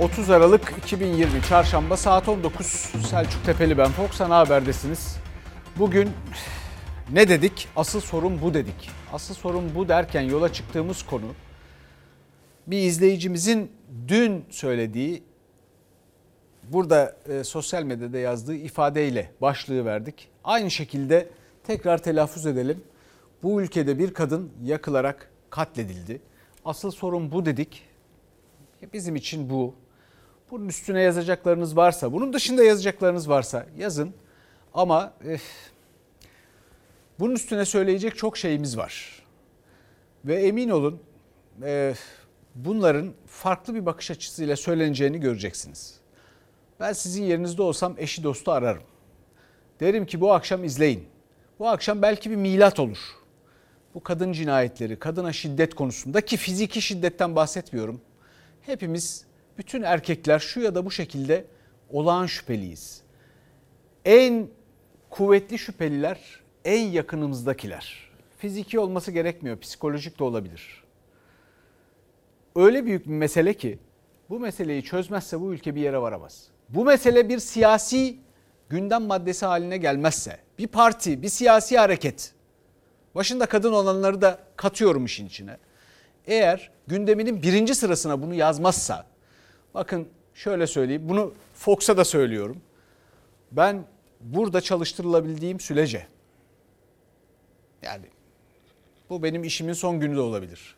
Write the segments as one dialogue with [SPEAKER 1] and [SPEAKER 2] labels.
[SPEAKER 1] 30 Aralık 2020 Çarşamba saat 19 Selçuk Tepeli ben Fox Ana Haber'desiniz. Bugün ne dedik? Asıl sorun bu dedik. Asıl sorun bu derken yola çıktığımız konu bir izleyicimizin dün söylediği burada e, sosyal medyada yazdığı ifadeyle başlığı verdik. Aynı şekilde tekrar telaffuz edelim. Bu ülkede bir kadın yakılarak katledildi. Asıl sorun bu dedik. Bizim için bu. Bunun üstüne yazacaklarınız varsa, bunun dışında yazacaklarınız varsa yazın. Ama eh, bunun üstüne söyleyecek çok şeyimiz var. Ve emin olun eh, bunların farklı bir bakış açısıyla söyleneceğini göreceksiniz. Ben sizin yerinizde olsam eşi dostu ararım. Derim ki bu akşam izleyin. Bu akşam belki bir milat olur. Bu kadın cinayetleri, kadına şiddet konusundaki fiziki şiddetten bahsetmiyorum. Hepimiz bütün erkekler şu ya da bu şekilde olağan şüpheliyiz. En kuvvetli şüpheliler en yakınımızdakiler. Fiziki olması gerekmiyor, psikolojik de olabilir. Öyle büyük bir mesele ki bu meseleyi çözmezse bu ülke bir yere varamaz. Bu mesele bir siyasi gündem maddesi haline gelmezse, bir parti, bir siyasi hareket, başında kadın olanları da katıyorum işin içine. Eğer gündeminin birinci sırasına bunu yazmazsa, bakın şöyle söyleyeyim, bunu Fox'a da söylüyorum. Ben burada çalıştırılabildiğim sürece, yani bu benim işimin son günü de olabilir.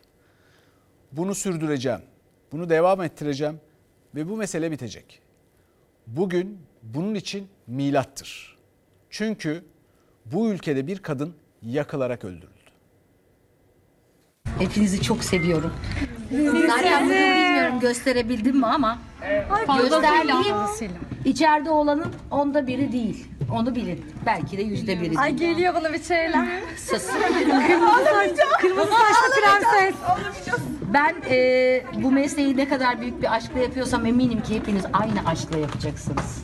[SPEAKER 1] Bunu sürdüreceğim, bunu devam ettireceğim ve bu mesele bitecek. Bugün bunun için milattır. Çünkü bu ülkede bir kadın yakılarak öldürüldü.
[SPEAKER 2] Hepinizi çok seviyorum. Zaten bilmiyorum gösterebildim mi ama gösterdiğim içeride olanın onda biri değil. Onu bilin. Belki de yüzde biri.
[SPEAKER 3] Ay geliyor bana bir şeyler.
[SPEAKER 2] Sus.
[SPEAKER 3] Kırmızı saçlı prenses.
[SPEAKER 2] Ben e, bu mesleği ne kadar büyük bir aşkla yapıyorsam eminim ki hepiniz aynı aşkla yapacaksınız.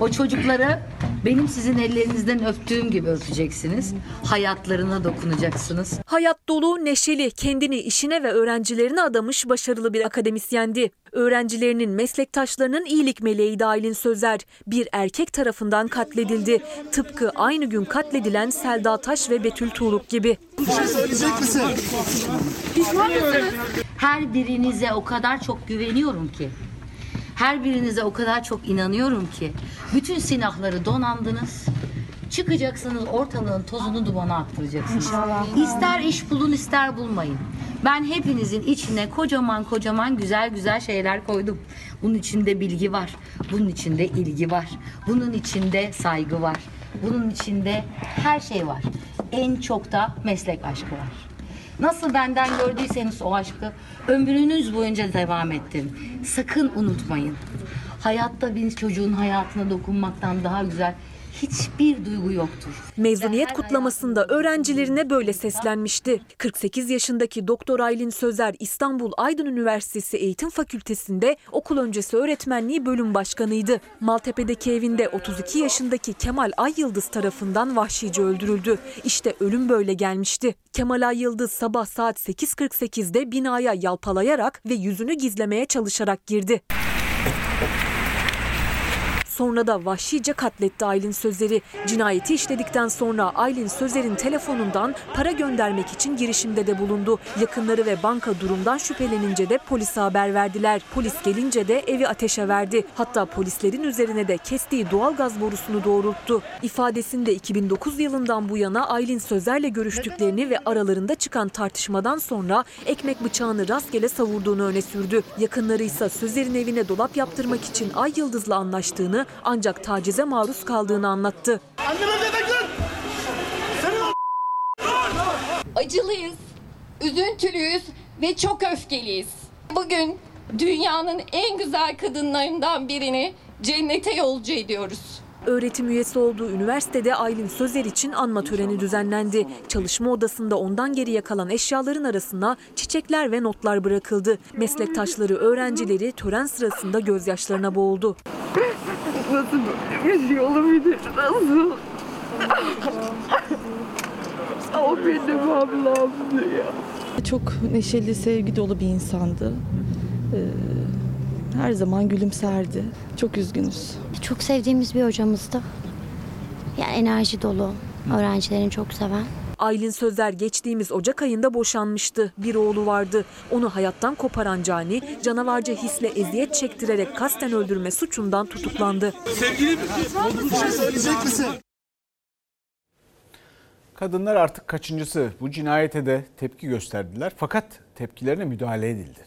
[SPEAKER 2] O çocukları benim sizin ellerinizden öptüğüm gibi öpeceksiniz. Hayatlarına dokunacaksınız.
[SPEAKER 4] Hayat dolu, neşeli, kendini işine ve öğrencilerine adamış başarılı bir akademisyendi. Öğrencilerinin, meslektaşlarının iyilik meleği Aylin Sözer bir erkek tarafından katledildi. Tıpkı aynı gün katledilen Selda Taş ve Betül Tuğluk gibi.
[SPEAKER 2] Her birinize o kadar çok güveniyorum ki. Her birinize o kadar çok inanıyorum ki. Bütün silahları donandınız. Çıkacaksınız ortalığın tozunu dumana attıracaksınız. İster iş bulun ister bulmayın. Ben hepinizin içine kocaman kocaman güzel güzel şeyler koydum. Bunun içinde bilgi var. Bunun içinde ilgi var. Bunun içinde saygı var. Bunun içinde her şey var. En çok da meslek aşkı var. Nasıl benden gördüyseniz o aşkı ömrünüz boyunca devam ettirin. Sakın unutmayın. Hayatta bir çocuğun hayatına dokunmaktan daha güzel hiçbir duygu yoktur.
[SPEAKER 4] Mezuniyet kutlamasında öğrencilerine böyle seslenmişti. 48 yaşındaki Doktor Aylin Sözer İstanbul Aydın Üniversitesi Eğitim Fakültesi'nde okul öncesi öğretmenliği bölüm başkanıydı. Maltepe'deki evinde 32 yaşındaki Kemal Ay Yıldız tarafından vahşice öldürüldü. İşte ölüm böyle gelmişti. Kemal Ay Yıldız sabah saat 8.48'de binaya yalpalayarak ve yüzünü gizlemeye çalışarak girdi. Sonra da vahşice katletti Aylin Sözer'i. Cinayeti işledikten sonra Aylin Sözer'in telefonundan para göndermek için girişimde de bulundu. Yakınları ve banka durumdan şüphelenince de polise haber verdiler. Polis gelince de evi ateşe verdi. Hatta polislerin üzerine de kestiği doğalgaz borusunu doğrulttu. İfadesinde 2009 yılından bu yana Aylin Sözer'le görüştüklerini ve aralarında çıkan tartışmadan sonra ekmek bıçağını rastgele savurduğunu öne sürdü. Yakınları ise Sözer'in evine dolap yaptırmak için Ay Yıldız'la anlaştığını ancak tacize maruz kaldığını anlattı.
[SPEAKER 5] acılıyız, üzüntülüyüz ve çok öfkeliyiz. Bugün dünyanın en güzel kadınlarından birini cennete yolcu ediyoruz.
[SPEAKER 4] Öğretim üyesi olduğu üniversitede Aylin Sözer için anma töreni düzenlendi. Çalışma odasında ondan geriye kalan eşyaların arasına çiçekler ve notlar bırakıldı. Meslektaşları, öğrencileri tören sırasında gözyaşlarına boğuldu.
[SPEAKER 3] Şey olabilir? Nasıl? o benim ablamdı ya.
[SPEAKER 6] Çok neşeli, sevgi dolu bir insandı. Ee,
[SPEAKER 3] Her zaman gülümserdi. Çok üzgünüz.
[SPEAKER 6] Çok sevdiğimiz bir hocamızdı. Yani enerji dolu, öğrencilerini çok seven.
[SPEAKER 4] Aylin Sözer geçtiğimiz Ocak ayında boşanmıştı. Bir oğlu vardı. Onu hayattan koparan Cani, canavarca hisle eziyet çektirerek kasten öldürme suçundan tutuklandı.
[SPEAKER 1] Kadınlar artık kaçıncısı bu cinayete de tepki gösterdiler fakat tepkilerine müdahale edildi.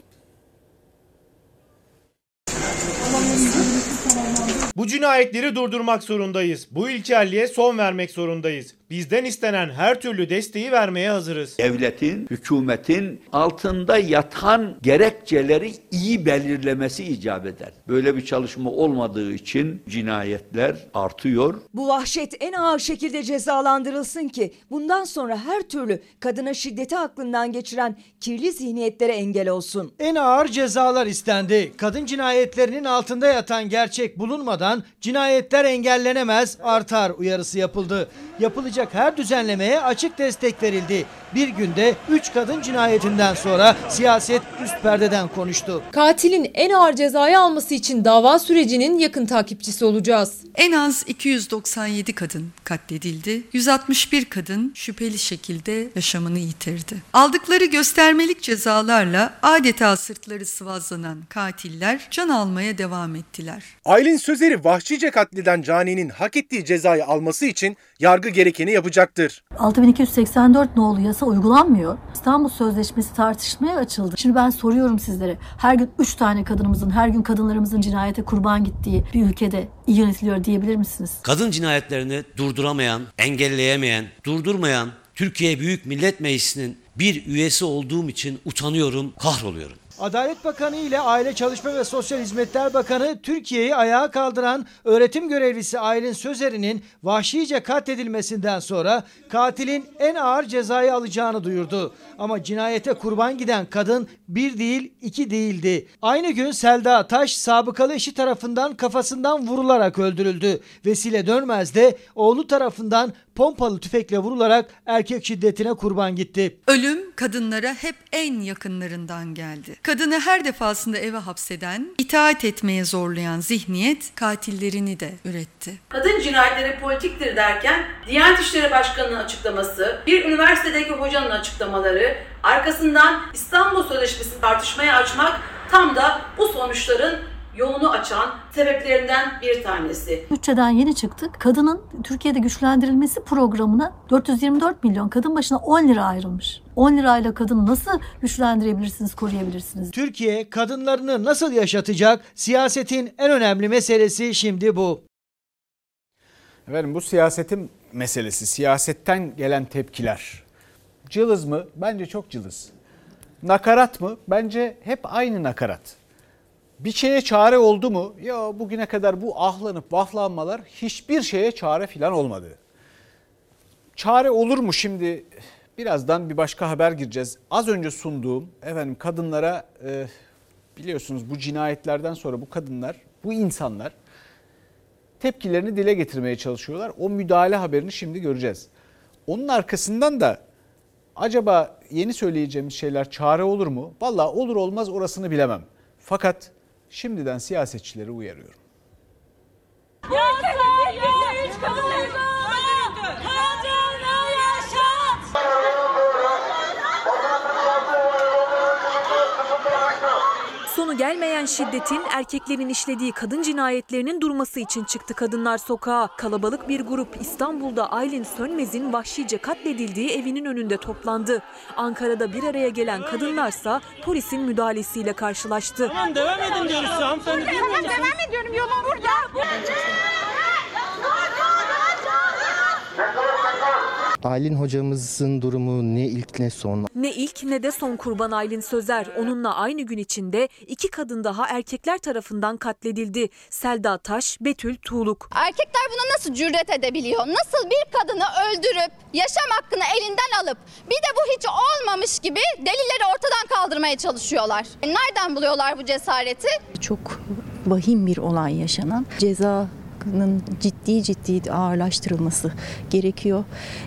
[SPEAKER 7] Bu cinayetleri durdurmak zorundayız. Bu ilkelliğe son vermek zorundayız. Bizden istenen her türlü desteği vermeye hazırız.
[SPEAKER 8] devletin, hükümetin altında yatan gerekçeleri iyi belirlemesi icap eder. Böyle bir çalışma olmadığı için cinayetler artıyor.
[SPEAKER 9] Bu vahşet en ağır şekilde cezalandırılsın ki bundan sonra her türlü kadına şiddeti aklından geçiren kirli zihniyetlere engel olsun.
[SPEAKER 10] En ağır cezalar istendi. Kadın cinayetlerinin altında yatan gerçek bulunmadan cinayetler engellenemez, artar uyarısı yapıldı. Yapılacak her düzenlemeye açık destek verildi. Bir günde 3 kadın cinayetinden sonra siyaset üst perdeden konuştu.
[SPEAKER 11] Katilin en ağır cezayı alması için dava sürecinin yakın takipçisi olacağız.
[SPEAKER 12] En az 297 kadın katledildi. 161 kadın şüpheli şekilde yaşamını yitirdi. Aldıkları göstermelik cezalarla adeta sırtları sıvazlanan katiller can almaya devam ettiler.
[SPEAKER 7] Aylin Sözer'i vahşice katleden Cani'nin hak ettiği cezayı alması için yargı gerekeni yapacaktır.
[SPEAKER 13] 6284 nolu yasa uygulanmıyor. İstanbul Sözleşmesi tartışmaya açıldı. Şimdi ben soruyorum sizlere. Her gün 3 tane kadınımızın, her gün kadınlarımızın cinayete kurban gittiği bir ülkede iyi yönetiliyor diyebilir misiniz?
[SPEAKER 14] Kadın cinayetlerini durduramayan, engelleyemeyen, durdurmayan Türkiye Büyük Millet Meclisi'nin bir üyesi olduğum için utanıyorum, kahroluyorum.
[SPEAKER 10] Adalet Bakanı ile Aile Çalışma ve Sosyal Hizmetler Bakanı Türkiye'yi ayağa kaldıran öğretim görevlisi Aylin Sözer'in vahşice katledilmesinden sonra katilin en ağır cezayı alacağını duyurdu. Ama cinayete kurban giden kadın bir değil iki değildi. Aynı gün Selda Taş sabıkalı eşi tarafından kafasından vurularak öldürüldü. Vesile Dönmez de oğlu tarafından pompalı tüfekle vurularak erkek şiddetine kurban gitti.
[SPEAKER 12] Ölüm kadınlara hep en yakınlarından geldi. Kadını her defasında eve hapseden, itaat etmeye zorlayan zihniyet katillerini de üretti.
[SPEAKER 15] Kadın cinayetleri politiktir derken Diyanet İşleri Başkanı'nın açıklaması, bir üniversitedeki hocanın açıklamaları, arkasından İstanbul Sözleşmesi tartışmaya açmak tam da bu sonuçların yolunu açan sebeplerinden bir tanesi.
[SPEAKER 13] Bütçeden yeni çıktık. Kadının Türkiye'de güçlendirilmesi programına 424 milyon kadın başına 10 lira ayrılmış. 10 lirayla kadını nasıl güçlendirebilirsiniz, koruyabilirsiniz?
[SPEAKER 10] Türkiye kadınlarını nasıl yaşatacak? Siyasetin en önemli meselesi şimdi bu.
[SPEAKER 1] Efendim bu siyasetin meselesi, siyasetten gelen tepkiler. Cılız mı? Bence çok cılız. Nakarat mı? Bence hep aynı nakarat. Bir şeye çare oldu mu? Ya bugüne kadar bu ahlanıp vahlanmalar hiçbir şeye çare filan olmadı. Çare olur mu şimdi? Birazdan bir başka haber gireceğiz. Az önce sunduğum efendim kadınlara e, biliyorsunuz bu cinayetlerden sonra bu kadınlar, bu insanlar tepkilerini dile getirmeye çalışıyorlar. O müdahale haberini şimdi göreceğiz. Onun arkasından da acaba yeni söyleyeceğimiz şeyler çare olur mu? Valla olur olmaz orasını bilemem. Fakat şimdiden siyasetçileri uyarıyorum.
[SPEAKER 4] Sonu gelmeyen şiddetin erkeklerin işlediği kadın cinayetlerinin durması için çıktı kadınlar sokağa. Kalabalık bir grup İstanbul'da Aylin Sönmez'in vahşice katledildiği evinin önünde toplandı. Ankara'da bir araya gelen kadınlarsa polisin müdahalesiyle karşılaştı.
[SPEAKER 16] Tamam devam edin diyoruz hanımefendi.
[SPEAKER 17] Devam ediyorum yolum burada.
[SPEAKER 18] Aylin hocamızın durumu ne ilk ne son.
[SPEAKER 4] Ne ilk ne de son kurban Aylin Sözer. Onunla aynı gün içinde iki kadın daha erkekler tarafından katledildi. Selda Taş, Betül Tuğluk.
[SPEAKER 5] Erkekler buna nasıl cüret edebiliyor? Nasıl bir kadını öldürüp yaşam hakkını elinden alıp bir de bu hiç olmamış gibi delilleri ortadan kaldırmaya çalışıyorlar. Nereden buluyorlar bu cesareti?
[SPEAKER 3] Çok vahim bir olay yaşanan. Ceza
[SPEAKER 19] hakkının ciddi ciddi ağırlaştırılması gerekiyor.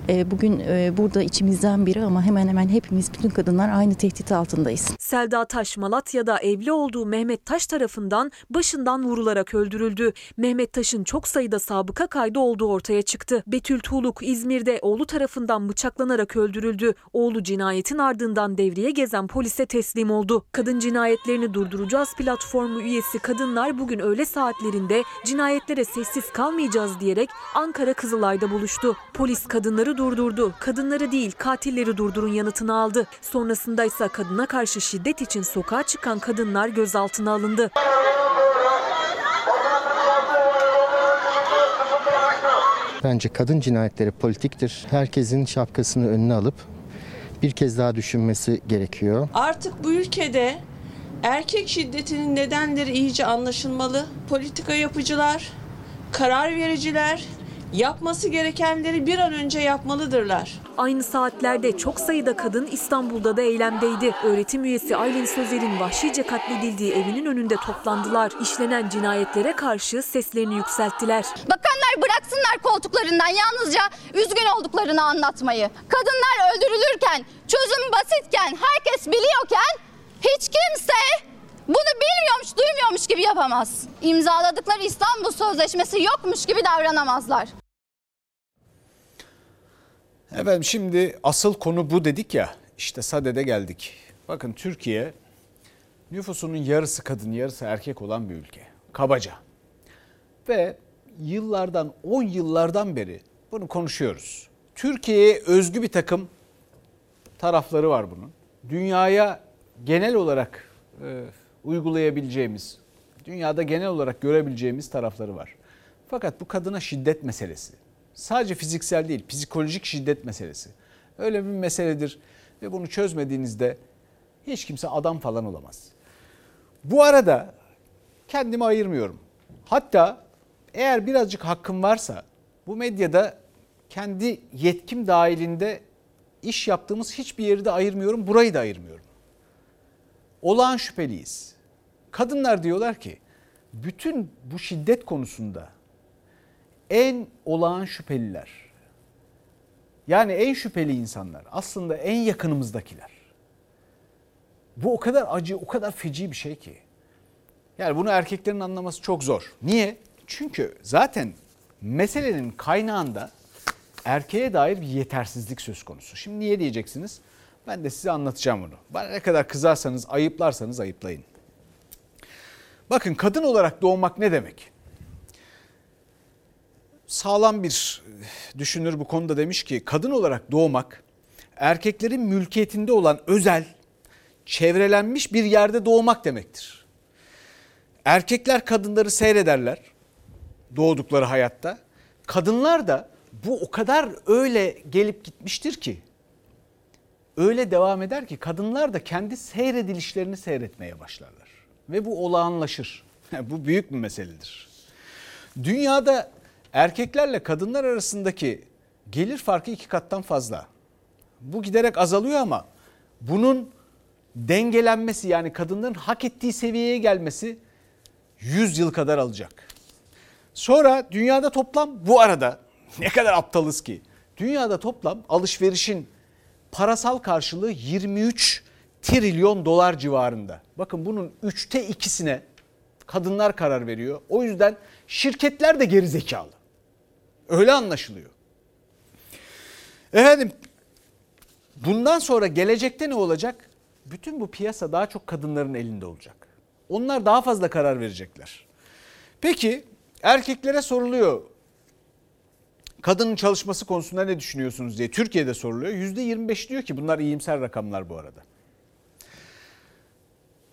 [SPEAKER 19] E, bugün e, burada içimizden biri ama hemen hemen hepimiz bütün kadınlar aynı tehdit altındayız.
[SPEAKER 4] Selda Taş Malatya'da evli olduğu Mehmet Taş tarafından başından vurularak öldürüldü. Mehmet Taş'ın çok sayıda sabıka kaydı olduğu ortaya çıktı. Betül Tuğluk İzmir'de oğlu tarafından bıçaklanarak öldürüldü. Oğlu cinayetin ardından devreye gezen polise teslim oldu. Kadın cinayetlerini durduracağız platformu üyesi kadınlar bugün öğle saatlerinde cinayetlere sessiz kalmayacağız diyerek Ankara Kızılay'da buluştu. Polis kadınları durdurdu. Kadınları değil katilleri durdurun yanıtını aldı. Sonrasında ise kadına karşı şiddet için sokağa çıkan kadınlar gözaltına alındı.
[SPEAKER 18] Bence kadın cinayetleri politiktir. Herkesin şapkasını önüne alıp bir kez daha düşünmesi gerekiyor.
[SPEAKER 20] Artık bu ülkede erkek şiddetinin nedenleri iyice anlaşılmalı. Politika yapıcılar, karar vericiler yapması gerekenleri bir an önce yapmalıdırlar.
[SPEAKER 4] Aynı saatlerde çok sayıda kadın İstanbul'da da eylemdeydi. Öğretim üyesi Aylin Sözer'in vahşice katledildiği evinin önünde toplandılar. İşlenen cinayetlere karşı seslerini yükselttiler.
[SPEAKER 5] Bakanlar bıraksınlar koltuklarından yalnızca üzgün olduklarını anlatmayı. Kadınlar öldürülürken, çözüm basitken, herkes biliyorken hiç kimse bunu bilmiyormuş, duymuyormuş gibi yapamaz. İmzaladıkları İstanbul Sözleşmesi yokmuş gibi davranamazlar.
[SPEAKER 1] Efendim şimdi asıl konu bu dedik ya. İşte sadede geldik. Bakın Türkiye nüfusunun yarısı kadın yarısı erkek olan bir ülke. Kabaca. Ve yıllardan 10 yıllardan beri bunu konuşuyoruz. Türkiye'ye özgü bir takım tarafları var bunun. Dünyaya genel olarak e, uygulayabileceğimiz, dünyada genel olarak görebileceğimiz tarafları var. Fakat bu kadına şiddet meselesi sadece fiziksel değil, psikolojik şiddet meselesi. Öyle bir meseledir ve bunu çözmediğinizde hiç kimse adam falan olamaz. Bu arada kendimi ayırmıyorum. Hatta eğer birazcık hakkım varsa bu medyada kendi yetkim dahilinde iş yaptığımız hiçbir yeri de ayırmıyorum, burayı da ayırmıyorum. Olağan şüpheliyiz. Kadınlar diyorlar ki bütün bu şiddet konusunda en olağan şüpheliler. Yani en şüpheli insanlar aslında en yakınımızdakiler. Bu o kadar acı, o kadar feci bir şey ki. Yani bunu erkeklerin anlaması çok zor. Niye? Çünkü zaten meselenin kaynağında erkeğe dair bir yetersizlik söz konusu. Şimdi niye diyeceksiniz? Ben de size anlatacağım bunu. Bana ne kadar kızarsanız, ayıplarsanız ayıplayın. Bakın kadın olarak doğmak ne demek? Sağlam bir düşünür bu konuda demiş ki kadın olarak doğmak erkeklerin mülkiyetinde olan özel, çevrelenmiş bir yerde doğmak demektir. Erkekler kadınları seyrederler doğdukları hayatta. Kadınlar da bu o kadar öyle gelip gitmiştir ki öyle devam eder ki kadınlar da kendi seyredilişlerini seyretmeye başlarlar. Ve bu olağanlaşır. bu büyük bir meseledir. Dünyada erkeklerle kadınlar arasındaki gelir farkı iki kattan fazla. Bu giderek azalıyor ama bunun dengelenmesi yani kadınların hak ettiği seviyeye gelmesi 100 yıl kadar alacak. Sonra dünyada toplam bu arada ne kadar aptalız ki. Dünyada toplam alışverişin parasal karşılığı 23 trilyon dolar civarında. Bakın bunun üçte ikisine kadınlar karar veriyor. O yüzden şirketler de geri zekalı. Öyle anlaşılıyor. Efendim bundan sonra gelecekte ne olacak? Bütün bu piyasa daha çok kadınların elinde olacak. Onlar daha fazla karar verecekler. Peki erkeklere soruluyor kadının çalışması konusunda ne düşünüyorsunuz diye Türkiye'de soruluyor. %25 diyor ki bunlar iyimser rakamlar bu arada.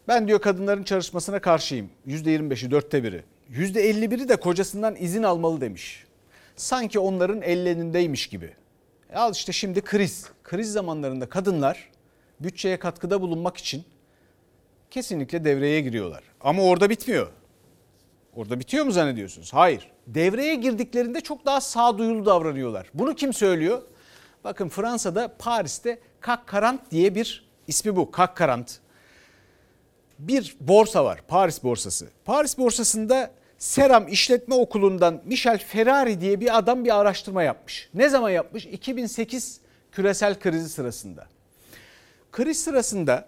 [SPEAKER 1] Ben diyor kadınların çalışmasına karşıyım. %25'i dörtte biri. %51'i de kocasından izin almalı demiş. Sanki onların ellerindeymiş gibi. E al işte şimdi kriz. Kriz zamanlarında kadınlar bütçeye katkıda bulunmak için kesinlikle devreye giriyorlar. Ama orada bitmiyor. Orada bitiyor mu zannediyorsunuz? Hayır. Devreye girdiklerinde çok daha sağduyulu davranıyorlar. Bunu kim söylüyor? Bakın Fransa'da Paris'te 40 diye bir ismi bu. 40. Bir borsa var. Paris borsası. Paris borsasında Seram İşletme Okulu'ndan Michel Ferrari diye bir adam bir araştırma yapmış. Ne zaman yapmış? 2008 küresel krizi sırasında. Kriz sırasında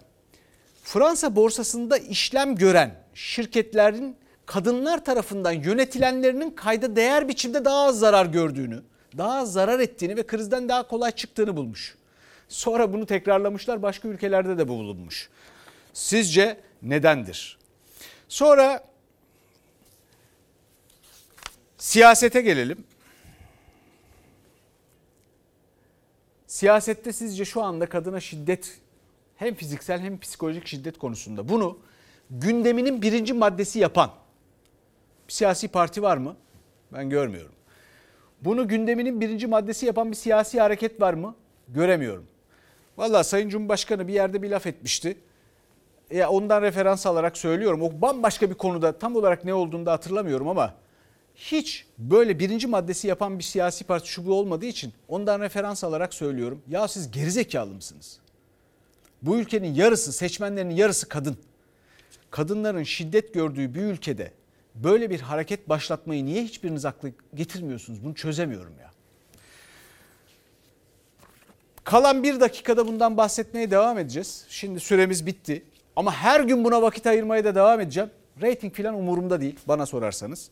[SPEAKER 1] Fransa borsasında işlem gören şirketlerin kadınlar tarafından yönetilenlerinin kayda değer biçimde daha az zarar gördüğünü, daha az zarar ettiğini ve krizden daha kolay çıktığını bulmuş. Sonra bunu tekrarlamışlar başka ülkelerde de bu bulunmuş. Sizce nedendir? Sonra siyasete gelelim. Siyasette sizce şu anda kadına şiddet hem fiziksel hem psikolojik şiddet konusunda bunu gündeminin birinci maddesi yapan bir siyasi parti var mı? Ben görmüyorum. Bunu gündeminin birinci maddesi yapan bir siyasi hareket var mı? Göremiyorum. Valla Sayın Cumhurbaşkanı bir yerde bir laf etmişti. Ya ondan referans alarak söylüyorum. O bambaşka bir konuda tam olarak ne olduğunu da hatırlamıyorum ama hiç böyle birinci maddesi yapan bir siyasi parti şu bu olmadığı için ondan referans alarak söylüyorum. Ya siz gerizekalı mısınız? Bu ülkenin yarısı, seçmenlerinin yarısı kadın. Kadınların şiddet gördüğü bir ülkede böyle bir hareket başlatmayı niye hiçbiriniz aklı getirmiyorsunuz? Bunu çözemiyorum ya. Kalan bir dakikada bundan bahsetmeye devam edeceğiz. Şimdi süremiz bitti. Ama her gün buna vakit ayırmaya da devam edeceğim. Rating falan umurumda değil bana sorarsanız.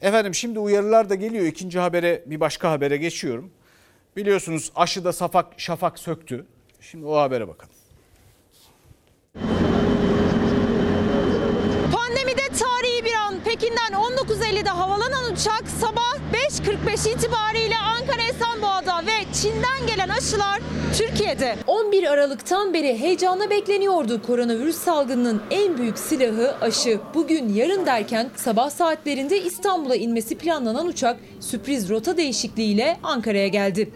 [SPEAKER 1] Efendim şimdi uyarılar da geliyor. İkinci habere bir başka habere geçiyorum. Biliyorsunuz aşıda safak, şafak söktü. Şimdi o habere bakalım.
[SPEAKER 11] Pandemide tarihi bir an. Pekin'den 19.50'de havalanan uçak sabah 5.45 itibariyle Ankara Esenboğa'da ve Çin'den gelen aşılar Türkiye'de. 11 Aralık'tan beri heyecanla bekleniyordu koronavirüs salgınının en büyük silahı aşı. Bugün yarın derken sabah saatlerinde İstanbul'a inmesi planlanan uçak sürpriz rota değişikliğiyle Ankara'ya geldi.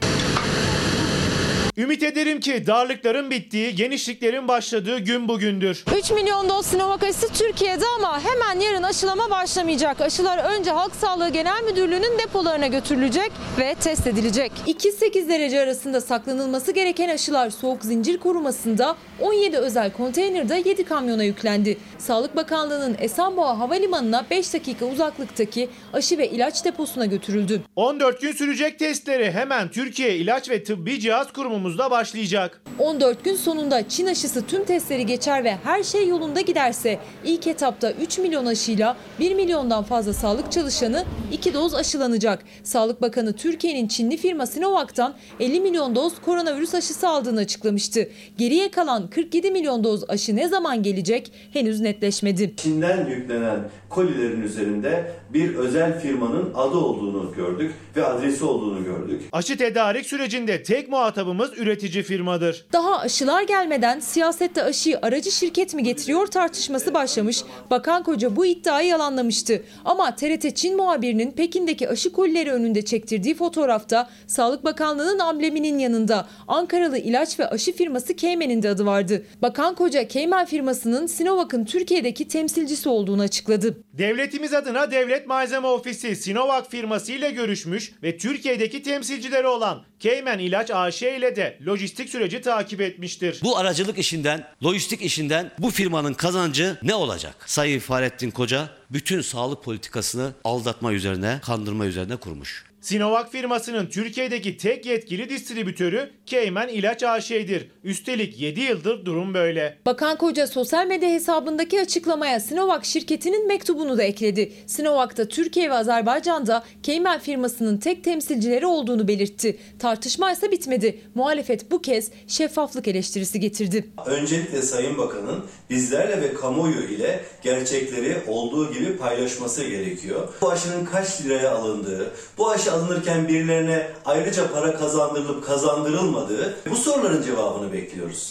[SPEAKER 7] Ümit ederim ki darlıkların bittiği, genişliklerin başladığı gün bugündür.
[SPEAKER 11] 3 milyon doz Sinovac aşısı Türkiye'de ama hemen yarın aşılama başlamayacak. Aşılar önce Halk Sağlığı Genel Müdürlüğü'nün depolarına götürülecek ve test edilecek. 2-8 derece arasında saklanılması gereken aşılar soğuk zincir korumasında 17 özel konteynerde 7 kamyona yüklendi. Sağlık Bakanlığı'nın Esenboğa Havalimanı'na 5 dakika uzaklıktaki aşı ve ilaç deposuna götürüldü.
[SPEAKER 7] 14 gün sürecek testleri hemen Türkiye İlaç ve Tıbbi Cihaz Kurumumuzda başlayacak.
[SPEAKER 11] 14 gün sonunda Çin aşısı tüm testleri geçer ve her şey yolunda giderse ilk etapta 3 milyon aşıyla 1 milyondan fazla sağlık çalışanı 2 doz aşılanacak. Sağlık Bakanı Türkiye'nin Çinli firma Sinovac'tan 50 milyon doz koronavirüs aşısı aldığını açıklamıştı. Geriye kalan 47 milyon doz aşı ne zaman gelecek henüz netleşmedi.
[SPEAKER 21] Çin'den yüklenen kolilerin üzerinde bir özel firmanın adı olduğunu gördük ve adresi olduğunu gördük.
[SPEAKER 7] Aşı tedarik sürecinde tek muhatabımız üretici firmadır.
[SPEAKER 11] Daha aşılar gelmeden siyasette aşıyı aracı şirket mi getiriyor tartışması başlamış. Bakan Koca bu iddiayı yalanlamıştı. Ama TRT Çin muhabirinin Pekin'deki aşı kolileri önünde çektirdiği fotoğrafta Sağlık Bakanlığı'nın ambleminin yanında Ankaralı ilaç ve aşı firması Keymen'in de adı vardı. Bakan Koca Keymen firmasının Sinovac'ın Türkiye'deki temsilcisi olduğunu açıkladı.
[SPEAKER 7] Devletimiz adına Devlet Malzeme Ofisi Sinovac firması ile görüşmüş ve Türkiye'deki temsilcileri olan Keymen İlaç AŞ ile de lojistik süreci takip etmiştir.
[SPEAKER 14] Bu aracılık işinden, lojistik işinden bu firmanın kazancı ne olacak? Sayın Fahrettin Koca bütün sağlık politikasını aldatma üzerine, kandırma üzerine kurmuş.
[SPEAKER 7] Sinovac firmasının Türkiye'deki tek yetkili distribütörü Keymen İlaç AŞ'dir. Üstelik 7 yıldır durum böyle.
[SPEAKER 11] Bakan Koca sosyal medya hesabındaki açıklamaya Sinovac şirketinin mektubunu da ekledi. Sinovac'ta Türkiye ve Azerbaycan'da Keymen firmasının tek temsilcileri olduğunu belirtti. Tartışma ise bitmedi. Muhalefet bu kez şeffaflık eleştirisi getirdi.
[SPEAKER 21] Öncelikle Sayın Bakan'ın bizlerle ve kamuoyu ile gerçekleri olduğu gibi paylaşması gerekiyor. Bu aşının kaç liraya alındığı, bu aşı alınırken birilerine ayrıca para kazandırılıp kazandırılmadığı bu soruların cevabını bekliyoruz.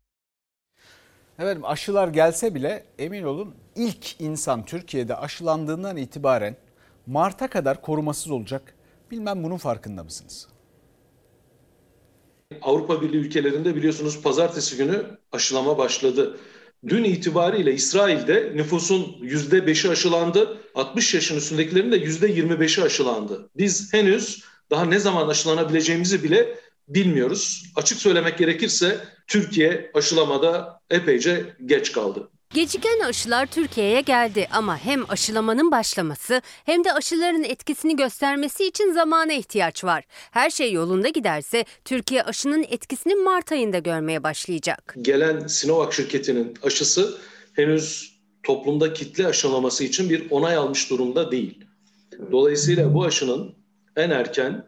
[SPEAKER 1] Efendim aşılar gelse bile emin olun ilk insan Türkiye'de aşılandığından itibaren Mart'a kadar korumasız olacak. Bilmem bunun farkında mısınız?
[SPEAKER 22] Avrupa Birliği ülkelerinde biliyorsunuz pazartesi günü aşılama başladı. Dün itibariyle İsrail'de nüfusun %5'i aşılandı. 60 yaşın üstündekilerin de %25'i aşılandı. Biz henüz daha ne zaman aşılanabileceğimizi bile bilmiyoruz. Açık söylemek gerekirse Türkiye aşılamada epeyce geç kaldı.
[SPEAKER 23] Geciken aşılar Türkiye'ye geldi ama hem aşılamanın başlaması hem de aşıların etkisini göstermesi için zamana ihtiyaç var. Her şey yolunda giderse Türkiye aşının etkisini Mart ayında görmeye başlayacak.
[SPEAKER 22] Gelen Sinovac şirketinin aşısı henüz toplumda kitle aşılaması için bir onay almış durumda değil. Dolayısıyla bu aşının en erken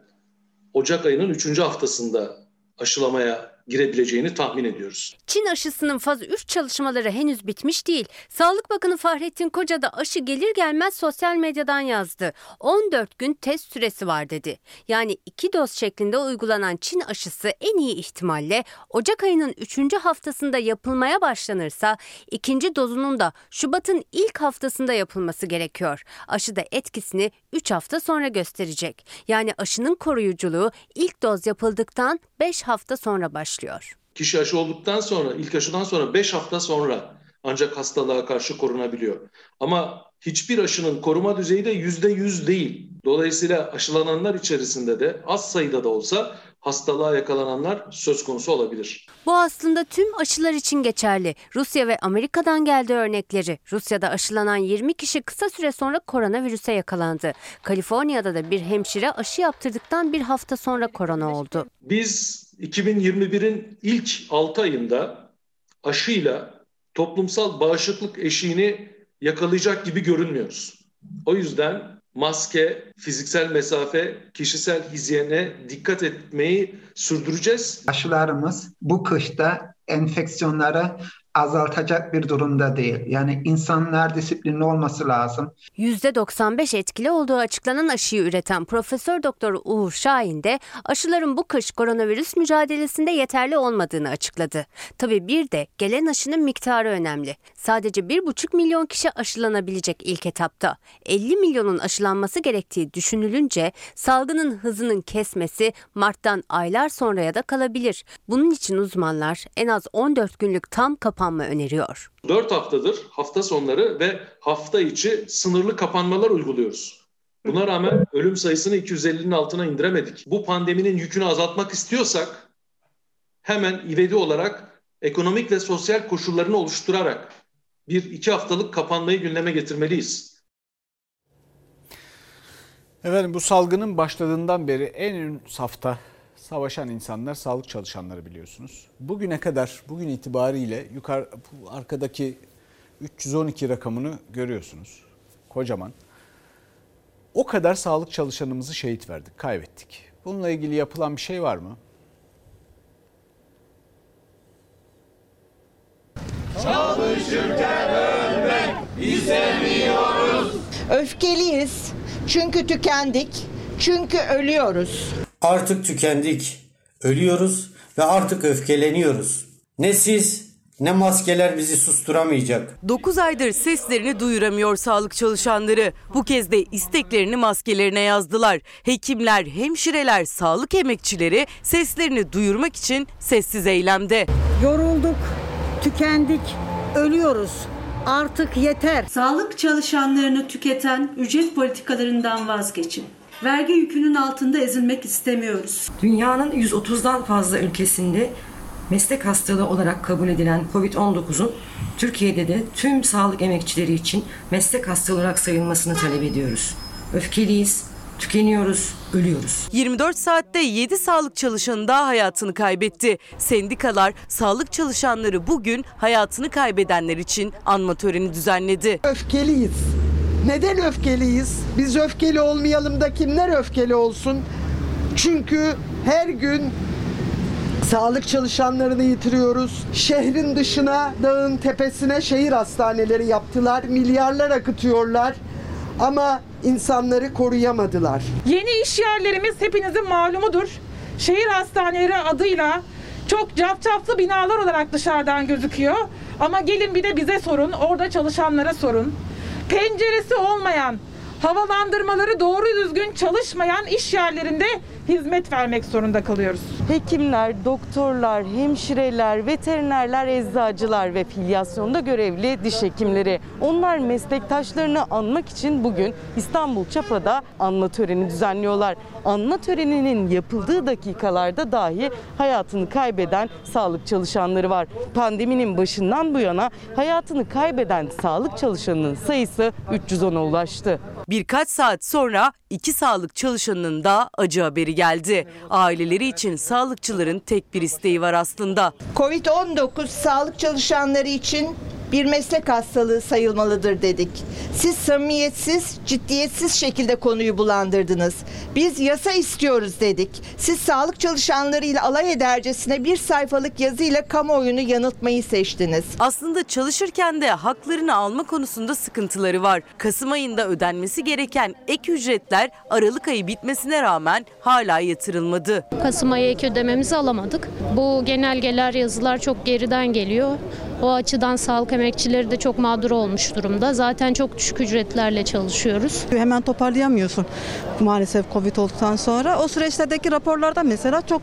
[SPEAKER 22] Ocak ayının 3. haftasında aşılamaya girebileceğini tahmin ediyoruz.
[SPEAKER 23] Çin aşısının faz 3 çalışmaları henüz bitmiş değil. Sağlık Bakanı Fahrettin Koca da aşı gelir gelmez sosyal medyadan yazdı. 14 gün test süresi var dedi. Yani 2 doz şeklinde uygulanan Çin aşısı en iyi ihtimalle Ocak ayının 3. haftasında yapılmaya başlanırsa ikinci dozunun da Şubat'ın ilk haftasında yapılması gerekiyor. Aşı da etkisini 3 hafta sonra gösterecek. Yani aşının koruyuculuğu ilk doz yapıldıktan 5 hafta sonra başlıyor.
[SPEAKER 22] Kişi aşı olduktan sonra, ilk aşıdan sonra 5 hafta sonra ancak hastalığa karşı korunabiliyor. Ama hiçbir aşının koruma düzeyi de %100 değil. Dolayısıyla aşılananlar içerisinde de az sayıda da olsa hastalığa yakalananlar söz konusu olabilir.
[SPEAKER 23] Bu aslında tüm aşılar için geçerli. Rusya ve Amerika'dan geldi örnekleri. Rusya'da aşılanan 20 kişi kısa süre sonra koronavirüse yakalandı. Kaliforniya'da da bir hemşire aşı yaptırdıktan bir hafta sonra korona oldu.
[SPEAKER 22] Biz 2021'in ilk 6 ayında aşıyla toplumsal bağışıklık eşiğini yakalayacak gibi görünmüyoruz. O yüzden maske, fiziksel mesafe, kişisel hijyene dikkat etmeyi sürdüreceğiz.
[SPEAKER 24] Aşılarımız bu kışta enfeksiyonları azaltacak bir durumda değil. Yani insanlar disiplinli olması lazım.
[SPEAKER 23] %95 etkili olduğu açıklanan aşıyı üreten Profesör Doktor Uğur Şahin de aşıların bu kış koronavirüs mücadelesinde yeterli olmadığını açıkladı. Tabii bir de gelen aşının miktarı önemli. Sadece 1,5 milyon kişi aşılanabilecek ilk etapta. 50 milyonun aşılanması gerektiği düşünülünce salgının hızının kesmesi Mart'tan aylar sonraya da kalabilir. Bunun için uzmanlar en az 14 günlük tam kapanma öneriyor.
[SPEAKER 22] 4 haftadır hafta sonları ve hafta içi sınırlı kapanmalar uyguluyoruz. Buna rağmen ölüm sayısını 250'nin altına indiremedik. Bu pandeminin yükünü azaltmak istiyorsak hemen ivedi olarak ekonomik ve sosyal koşullarını oluşturarak bir iki haftalık kapanmayı gündeme getirmeliyiz.
[SPEAKER 1] Efendim bu salgının başladığından beri en ön safta savaşan insanlar sağlık çalışanları biliyorsunuz. Bugüne kadar bugün itibariyle yukarı bu arkadaki 312 rakamını görüyorsunuz. Kocaman. O kadar sağlık çalışanımızı şehit verdik, kaybettik. Bununla ilgili yapılan bir şey var mı?
[SPEAKER 25] Çalışırken ölmek istemiyoruz.
[SPEAKER 26] Öfkeliyiz çünkü tükendik, çünkü ölüyoruz.
[SPEAKER 27] Artık tükendik, ölüyoruz ve artık öfkeleniyoruz. Ne siz ne maskeler bizi susturamayacak.
[SPEAKER 28] 9 aydır seslerini duyuramıyor sağlık çalışanları. Bu kez de isteklerini maskelerine yazdılar. Hekimler, hemşireler, sağlık emekçileri seslerini duyurmak için sessiz eylemde.
[SPEAKER 26] Yorulduk, tükendik, ölüyoruz. Artık yeter.
[SPEAKER 29] Sağlık çalışanlarını tüketen ücret politikalarından vazgeçin. Vergi yükünün altında ezilmek istemiyoruz.
[SPEAKER 30] Dünyanın 130'dan fazla ülkesinde meslek hastalığı olarak kabul edilen COVID-19'un Türkiye'de de tüm sağlık emekçileri için meslek hastalığı olarak sayılmasını talep ediyoruz. Öfkeliyiz, tükeniyoruz, ölüyoruz.
[SPEAKER 28] 24 saatte 7 sağlık çalışanı daha hayatını kaybetti. Sendikalar sağlık çalışanları bugün hayatını kaybedenler için anma töreni düzenledi.
[SPEAKER 26] Öfkeliyiz. Neden öfkeliyiz? Biz öfkeli olmayalım da kimler öfkeli olsun? Çünkü her gün sağlık çalışanlarını yitiriyoruz. Şehrin dışına, dağın tepesine şehir hastaneleri yaptılar. Milyarlar akıtıyorlar. Ama insanları koruyamadılar.
[SPEAKER 31] Yeni iş yerlerimiz hepinizin malumudur. Şehir hastaneleri adıyla çok cafcaflı binalar olarak dışarıdan gözüküyor. Ama gelin bir de bize sorun, orada çalışanlara sorun. Penceresi olmayan,
[SPEAKER 17] havalandırmaları doğru düzgün çalışmayan iş yerlerinde hizmet vermek zorunda kalıyoruz.
[SPEAKER 28] Hekimler, doktorlar, hemşireler, veterinerler, eczacılar ve filyasyonda görevli diş hekimleri. Onlar meslektaşlarını anmak için bugün İstanbul Çapa'da anma töreni düzenliyorlar. Anma töreninin yapıldığı dakikalarda dahi hayatını kaybeden sağlık çalışanları var. Pandeminin başından bu yana hayatını kaybeden sağlık çalışanının sayısı 310'a ulaştı. Birkaç saat sonra iki sağlık çalışanının da acı haberi geldi. Aileleri için sağlıkçıların tek bir isteği var aslında.
[SPEAKER 25] Covid-19 sağlık çalışanları için bir meslek hastalığı sayılmalıdır dedik. Siz samimiyetsiz, ciddiyetsiz şekilde konuyu bulandırdınız. Biz yasa istiyoruz dedik. Siz sağlık çalışanlarıyla alay edercesine bir sayfalık yazıyla kamuoyunu yanıltmayı seçtiniz.
[SPEAKER 28] Aslında çalışırken de haklarını alma konusunda sıkıntıları var. Kasım ayında ödenmesi gereken ek ücretler Aralık ayı bitmesine rağmen hala yatırılmadı.
[SPEAKER 32] Kasım ayı ek ödememizi alamadık. Bu genelgeler, yazılar çok geriden geliyor. O açıdan sağlık emekçileri de çok mağdur olmuş durumda. Zaten çok düşük ücretlerle çalışıyoruz.
[SPEAKER 33] Hemen toparlayamıyorsun maalesef Covid olduktan sonra. O süreçlerdeki raporlarda mesela çok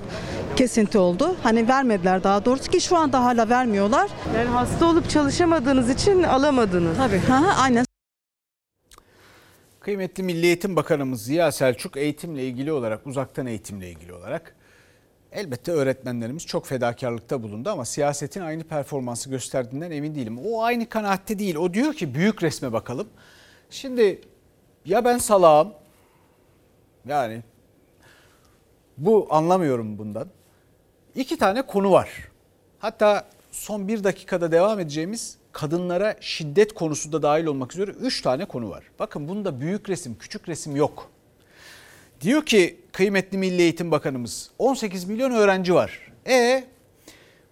[SPEAKER 33] kesinti oldu. Hani vermediler daha doğrusu ki şu anda hala vermiyorlar.
[SPEAKER 28] Yani hasta olup çalışamadığınız için alamadınız.
[SPEAKER 33] Tabii. Ha, aynen.
[SPEAKER 1] Kıymetli Milli Eğitim Bakanımız Ziya Selçuk eğitimle ilgili olarak, uzaktan eğitimle ilgili olarak elbette öğretmenlerimiz çok fedakarlıkta bulundu ama siyasetin aynı performansı gösterdiğinden emin değilim. O aynı kanaatte değil. O diyor ki büyük resme bakalım. Şimdi ya ben salağım yani bu anlamıyorum bundan. İki tane konu var. Hatta son bir dakikada devam edeceğimiz kadınlara şiddet konusu da dahil olmak üzere 3 tane konu var. Bakın bunda büyük resim, küçük resim yok. Diyor ki kıymetli Milli Eğitim Bakanımız 18 milyon öğrenci var. E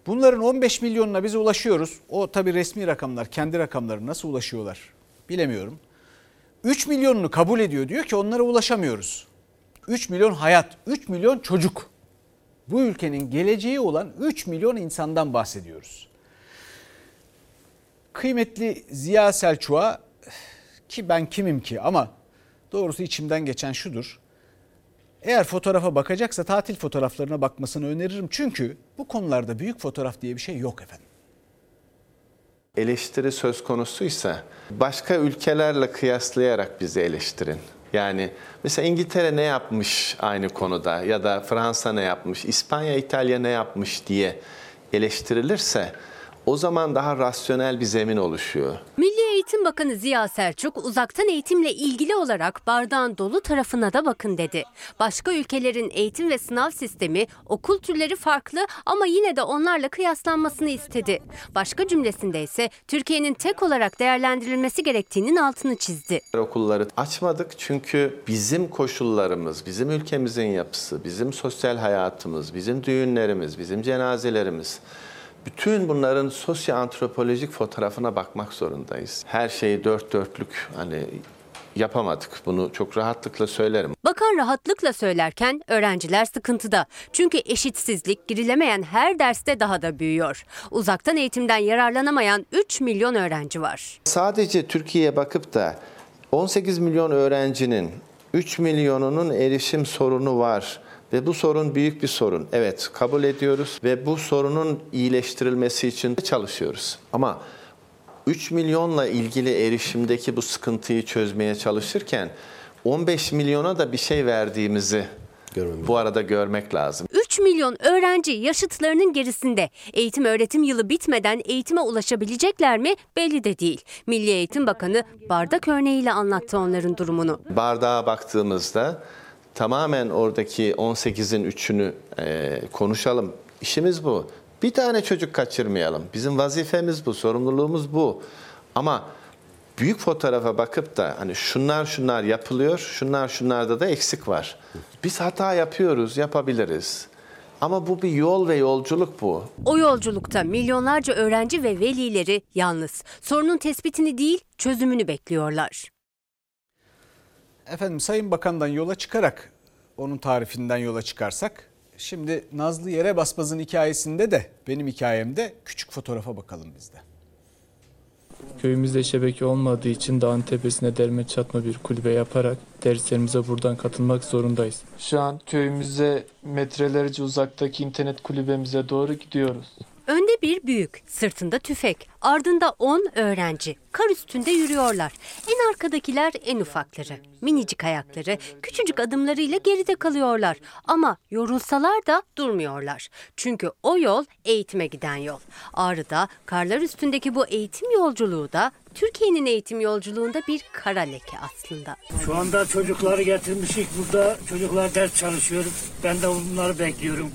[SPEAKER 1] bunların 15 milyonuna biz ulaşıyoruz. O tabi resmi rakamlar, kendi rakamları nasıl ulaşıyorlar bilemiyorum. 3 milyonunu kabul ediyor diyor ki onlara ulaşamıyoruz. 3 milyon hayat, 3 milyon çocuk. Bu ülkenin geleceği olan 3 milyon insandan bahsediyoruz kıymetli Ziya Selçuk'a ki ben kimim ki ama doğrusu içimden geçen şudur. Eğer fotoğrafa bakacaksa tatil fotoğraflarına bakmasını öneririm. Çünkü bu konularda büyük fotoğraf diye bir şey yok efendim.
[SPEAKER 34] Eleştiri söz konusuysa başka ülkelerle kıyaslayarak bizi eleştirin. Yani mesela İngiltere ne yapmış aynı konuda ya da Fransa ne yapmış, İspanya, İtalya ne yapmış diye eleştirilirse o zaman daha rasyonel bir zemin oluşuyor.
[SPEAKER 23] Milli Eğitim Bakanı Ziya Selçuk uzaktan eğitimle ilgili olarak bardağın dolu tarafına da bakın dedi. Başka ülkelerin eğitim ve sınav sistemi, okul türleri farklı ama yine de onlarla kıyaslanmasını istedi. Başka cümlesinde ise Türkiye'nin tek olarak değerlendirilmesi gerektiğinin altını çizdi.
[SPEAKER 34] Okulları açmadık çünkü bizim koşullarımız, bizim ülkemizin yapısı, bizim sosyal hayatımız, bizim düğünlerimiz, bizim cenazelerimiz bütün bunların sosyo-antropolojik fotoğrafına bakmak zorundayız. Her şeyi dört dörtlük hani yapamadık. Bunu çok rahatlıkla söylerim.
[SPEAKER 23] Bakan rahatlıkla söylerken öğrenciler sıkıntıda. Çünkü eşitsizlik girilemeyen her derste daha da büyüyor. Uzaktan eğitimden yararlanamayan 3 milyon öğrenci var.
[SPEAKER 34] Sadece Türkiye'ye bakıp da 18 milyon öğrencinin 3 milyonunun erişim sorunu var ve bu sorun büyük bir sorun. Evet kabul ediyoruz ve bu sorunun iyileştirilmesi için çalışıyoruz. Ama 3 milyonla ilgili erişimdeki bu sıkıntıyı çözmeye çalışırken 15 milyona da bir şey verdiğimizi Görmem. bu arada görmek lazım.
[SPEAKER 23] 3 milyon öğrenci yaşıtlarının gerisinde. Eğitim öğretim yılı bitmeden eğitime ulaşabilecekler mi belli de değil. Milli Eğitim Bakanı bardak örneğiyle anlattı onların durumunu.
[SPEAKER 34] Bardağa baktığımızda tamamen oradaki 18'in 3'ünü e, konuşalım. İşimiz bu. Bir tane çocuk kaçırmayalım. Bizim vazifemiz bu, sorumluluğumuz bu. Ama büyük fotoğrafa bakıp da hani şunlar şunlar yapılıyor, şunlar şunlarda da eksik var. Biz hata yapıyoruz, yapabiliriz. Ama bu bir yol ve yolculuk bu.
[SPEAKER 23] O yolculukta milyonlarca öğrenci ve velileri yalnız. Sorunun tespitini değil, çözümünü bekliyorlar.
[SPEAKER 1] Efendim Sayın Bakan'dan yola çıkarak onun tarifinden yola çıkarsak şimdi Nazlı Yere Basmaz'ın hikayesinde de benim hikayemde küçük fotoğrafa bakalım biz de.
[SPEAKER 35] Köyümüzde şebeke olmadığı için dağın tepesine derme çatma bir kulübe yaparak derslerimize buradan katılmak zorundayız. Şu an köyümüze metrelerce uzaktaki internet kulübemize doğru gidiyoruz.
[SPEAKER 23] Önde bir büyük, sırtında tüfek, ardında 10 öğrenci. Kar üstünde yürüyorlar. En arkadakiler en ufakları. Minicik ayakları, küçücük adımlarıyla geride kalıyorlar. Ama yorulsalar da durmuyorlar. Çünkü o yol eğitime giden yol. Ağrı'da karlar üstündeki bu eğitim yolculuğu da Türkiye'nin eğitim yolculuğunda bir kara leke aslında.
[SPEAKER 36] Şu anda çocukları getirmişik burada. Çocuklar ders çalışıyor. Ben de onları bekliyorum.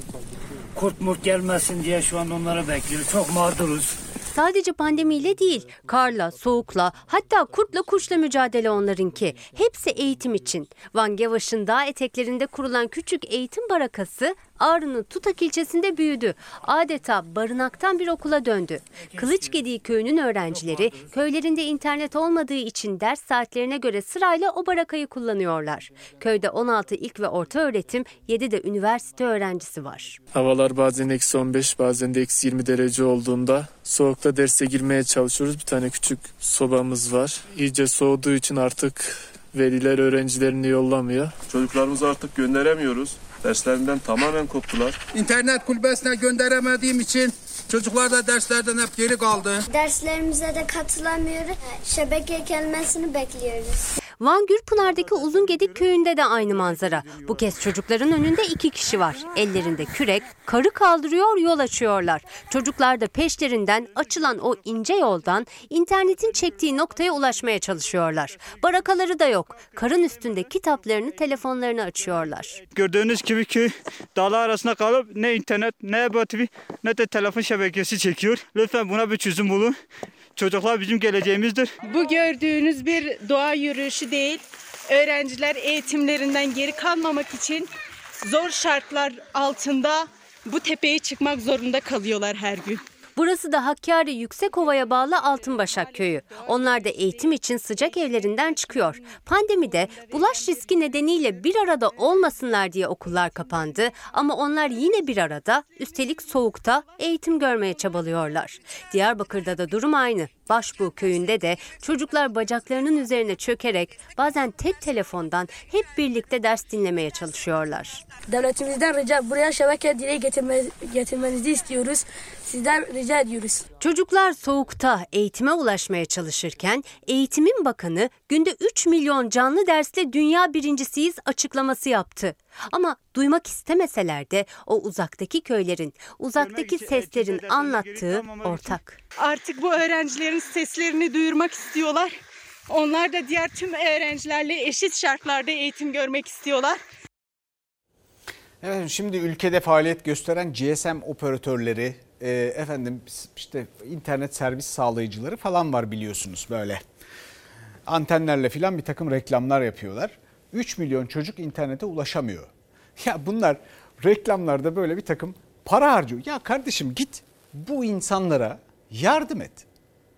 [SPEAKER 36] Kurt murt gelmesin diye şu an onları bekliyoruz. Çok mağduruz.
[SPEAKER 23] Sadece pandemiyle değil, karla, soğukla, hatta kurtla kuşla mücadele onlarınki. Hepsi eğitim için. Van Gevaş'ın dağ eteklerinde kurulan küçük eğitim barakası Ağrı'nın Tutak ilçesinde büyüdü. Adeta barınaktan bir okula döndü. Kılıçgediği köyünün öğrencileri köylerinde internet olmadığı için ders saatlerine göre sırayla o barakayı kullanıyorlar. Köyde 16 ilk ve orta öğretim, 7 de üniversite öğrencisi var.
[SPEAKER 35] Havalar bazen eksi 15 bazen de eksi 20 derece olduğunda soğukta derse girmeye çalışıyoruz. Bir tane küçük sobamız var. İyice soğuduğu için artık veliler öğrencilerini yollamıyor.
[SPEAKER 37] Çocuklarımızı artık gönderemiyoruz. Derslerinden tamamen koptular.
[SPEAKER 38] İnternet kulübesine gönderemediğim için çocuklar da derslerden hep geri kaldı.
[SPEAKER 39] Derslerimize de katılamıyoruz. Şebeke gelmesini bekliyoruz.
[SPEAKER 23] Van Gürpınar'daki Uzungedik köyünde de aynı manzara. Bu kez çocukların önünde iki kişi var. Ellerinde kürek, karı kaldırıyor, yol açıyorlar. Çocuklar da peşlerinden açılan o ince yoldan internetin çektiği noktaya ulaşmaya çalışıyorlar. Barakaları da yok. Karın üstünde kitaplarını, telefonlarını açıyorlar.
[SPEAKER 40] Gördüğünüz gibi köy dağlar arasında kalıp ne internet, ne TV, ne de telefon şebekesi çekiyor. Lütfen buna bir çözüm bulun. Çocuklar bizim geleceğimizdir.
[SPEAKER 17] Bu gördüğünüz bir doğa yürüyüşü değil. Öğrenciler eğitimlerinden geri kalmamak için zor şartlar altında bu tepeye çıkmak zorunda kalıyorlar her gün.
[SPEAKER 23] Burası da Hakkari Yüksekova'ya bağlı Altınbaşak köyü. Onlar da eğitim için sıcak evlerinden çıkıyor. Pandemide bulaş riski nedeniyle bir arada olmasınlar diye okullar kapandı. Ama onlar yine bir arada, üstelik soğukta eğitim görmeye çabalıyorlar. Diyarbakır'da da durum aynı. Başbuğ köyünde de çocuklar bacaklarının üzerine çökerek bazen tek telefondan hep birlikte ders dinlemeye çalışıyorlar.
[SPEAKER 39] Devletimizden rica buraya şebeke dile getirme, getirmenizi istiyoruz. Sizden rica ediyoruz.
[SPEAKER 23] Çocuklar soğukta eğitime ulaşmaya çalışırken Eğitimin Bakanı günde 3 milyon canlı dersle dünya birincisiyiz açıklaması yaptı. Ama duymak istemeseler de o uzaktaki köylerin, uzaktaki seslerin anlattığı ortak.
[SPEAKER 17] Artık bu öğrencilerin seslerini duyurmak istiyorlar. Onlar da diğer tüm öğrencilerle eşit şartlarda eğitim görmek istiyorlar.
[SPEAKER 1] Evet, şimdi ülkede faaliyet gösteren GSM operatörleri, e, efendim işte internet servis sağlayıcıları falan var biliyorsunuz böyle. Antenlerle filan bir takım reklamlar yapıyorlar. 3 milyon çocuk internete ulaşamıyor. Ya bunlar reklamlarda böyle bir takım para harcıyor. Ya kardeşim git bu insanlara yardım et.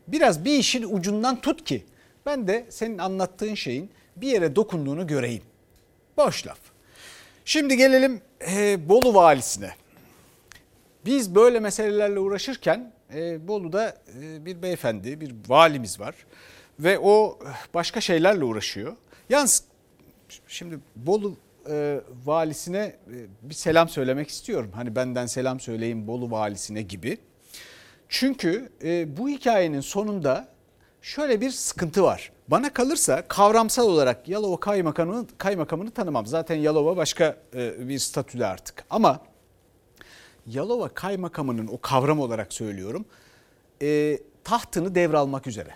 [SPEAKER 1] Biraz bir işin ucundan tut ki ben de senin anlattığın şeyin bir yere dokunduğunu göreyim. Boş laf. Şimdi gelelim e, Bolu valisine. Biz böyle meselelerle uğraşırken e, Bolu'da e, bir beyefendi, bir valimiz var ve o başka şeylerle uğraşıyor. Yalnız şimdi Bolu e, valisine e, bir selam söylemek istiyorum. Hani benden selam söyleyin Bolu valisine gibi. Çünkü e, bu hikayenin sonunda şöyle bir sıkıntı var. Bana kalırsa kavramsal olarak Yalova kaymakamını, kaymakamını tanımam. Zaten Yalova başka e, bir statüde artık. Ama Yalova kaymakamının o kavram olarak söylüyorum e, tahtını devralmak üzere.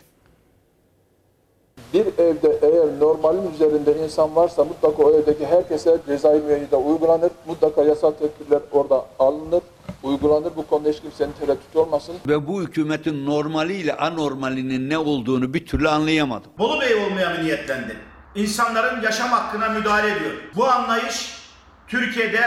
[SPEAKER 41] Bir evde eğer normalin üzerinde insan varsa mutlaka o evdeki herkese cezai müeyyide uygulanır. Mutlaka yasal tedbirler orada alınır, uygulanır. Bu konuda hiç kimsenin tereddütü olmasın.
[SPEAKER 42] Ve bu hükümetin normaliyle anormalinin ne olduğunu bir türlü anlayamadım.
[SPEAKER 43] Bolu Bey olmaya mı niyetlendi? İnsanların yaşam hakkına müdahale ediyor. Bu anlayış Türkiye'de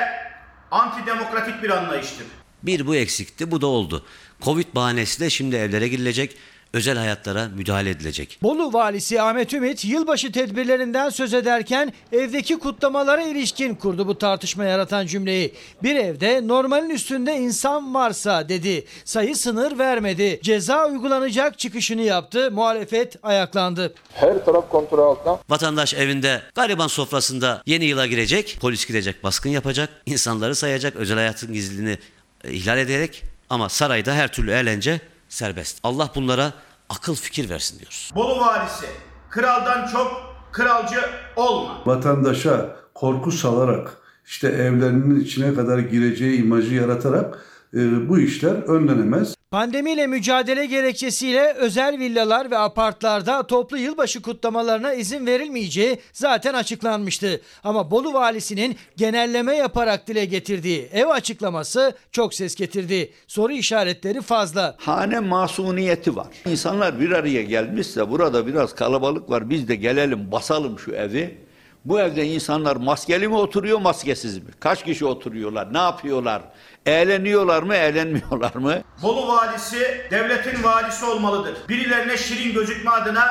[SPEAKER 43] antidemokratik bir anlayıştır.
[SPEAKER 14] Bir bu eksikti bu da oldu. Covid bahanesiyle şimdi evlere girilecek. Özel hayatlara müdahale edilecek.
[SPEAKER 10] Bolu valisi Ahmet Ümit yılbaşı tedbirlerinden söz ederken evdeki kutlamalara ilişkin kurdu bu tartışma yaratan cümleyi. Bir evde normalin üstünde insan varsa dedi. Sayı sınır vermedi. Ceza uygulanacak çıkışını yaptı. Muhalefet ayaklandı.
[SPEAKER 41] Her taraf kontrol altında.
[SPEAKER 14] Vatandaş evinde gariban sofrasında yeni yıla girecek, polis gidecek, baskın yapacak, insanları sayacak, özel hayatın gizliliğini e, ihlal ederek ama sarayda her türlü eğlence serbest. Allah bunlara akıl fikir versin diyoruz.
[SPEAKER 44] Bolu valisi kraldan çok kralcı olma.
[SPEAKER 27] Vatandaşa korku salarak işte evlerinin içine kadar gireceği imajı yaratarak e, bu işler önlenemez.
[SPEAKER 10] Pandemiyle mücadele gerekçesiyle özel villalar ve apartlarda toplu yılbaşı kutlamalarına izin verilmeyeceği zaten açıklanmıştı. Ama Bolu valisinin genelleme yaparak dile getirdiği ev açıklaması çok ses getirdi. Soru işaretleri fazla.
[SPEAKER 42] Hane masuniyeti var. İnsanlar bir araya gelmişse burada biraz kalabalık var. Biz de gelelim basalım şu evi. Bu evde insanlar maskeli mi oturuyor, maskesiz mi? Kaç kişi oturuyorlar, ne yapıyorlar? Eğleniyorlar mı, eğlenmiyorlar mı?
[SPEAKER 44] Bolu valisi devletin valisi olmalıdır. Birilerine şirin gözükme adına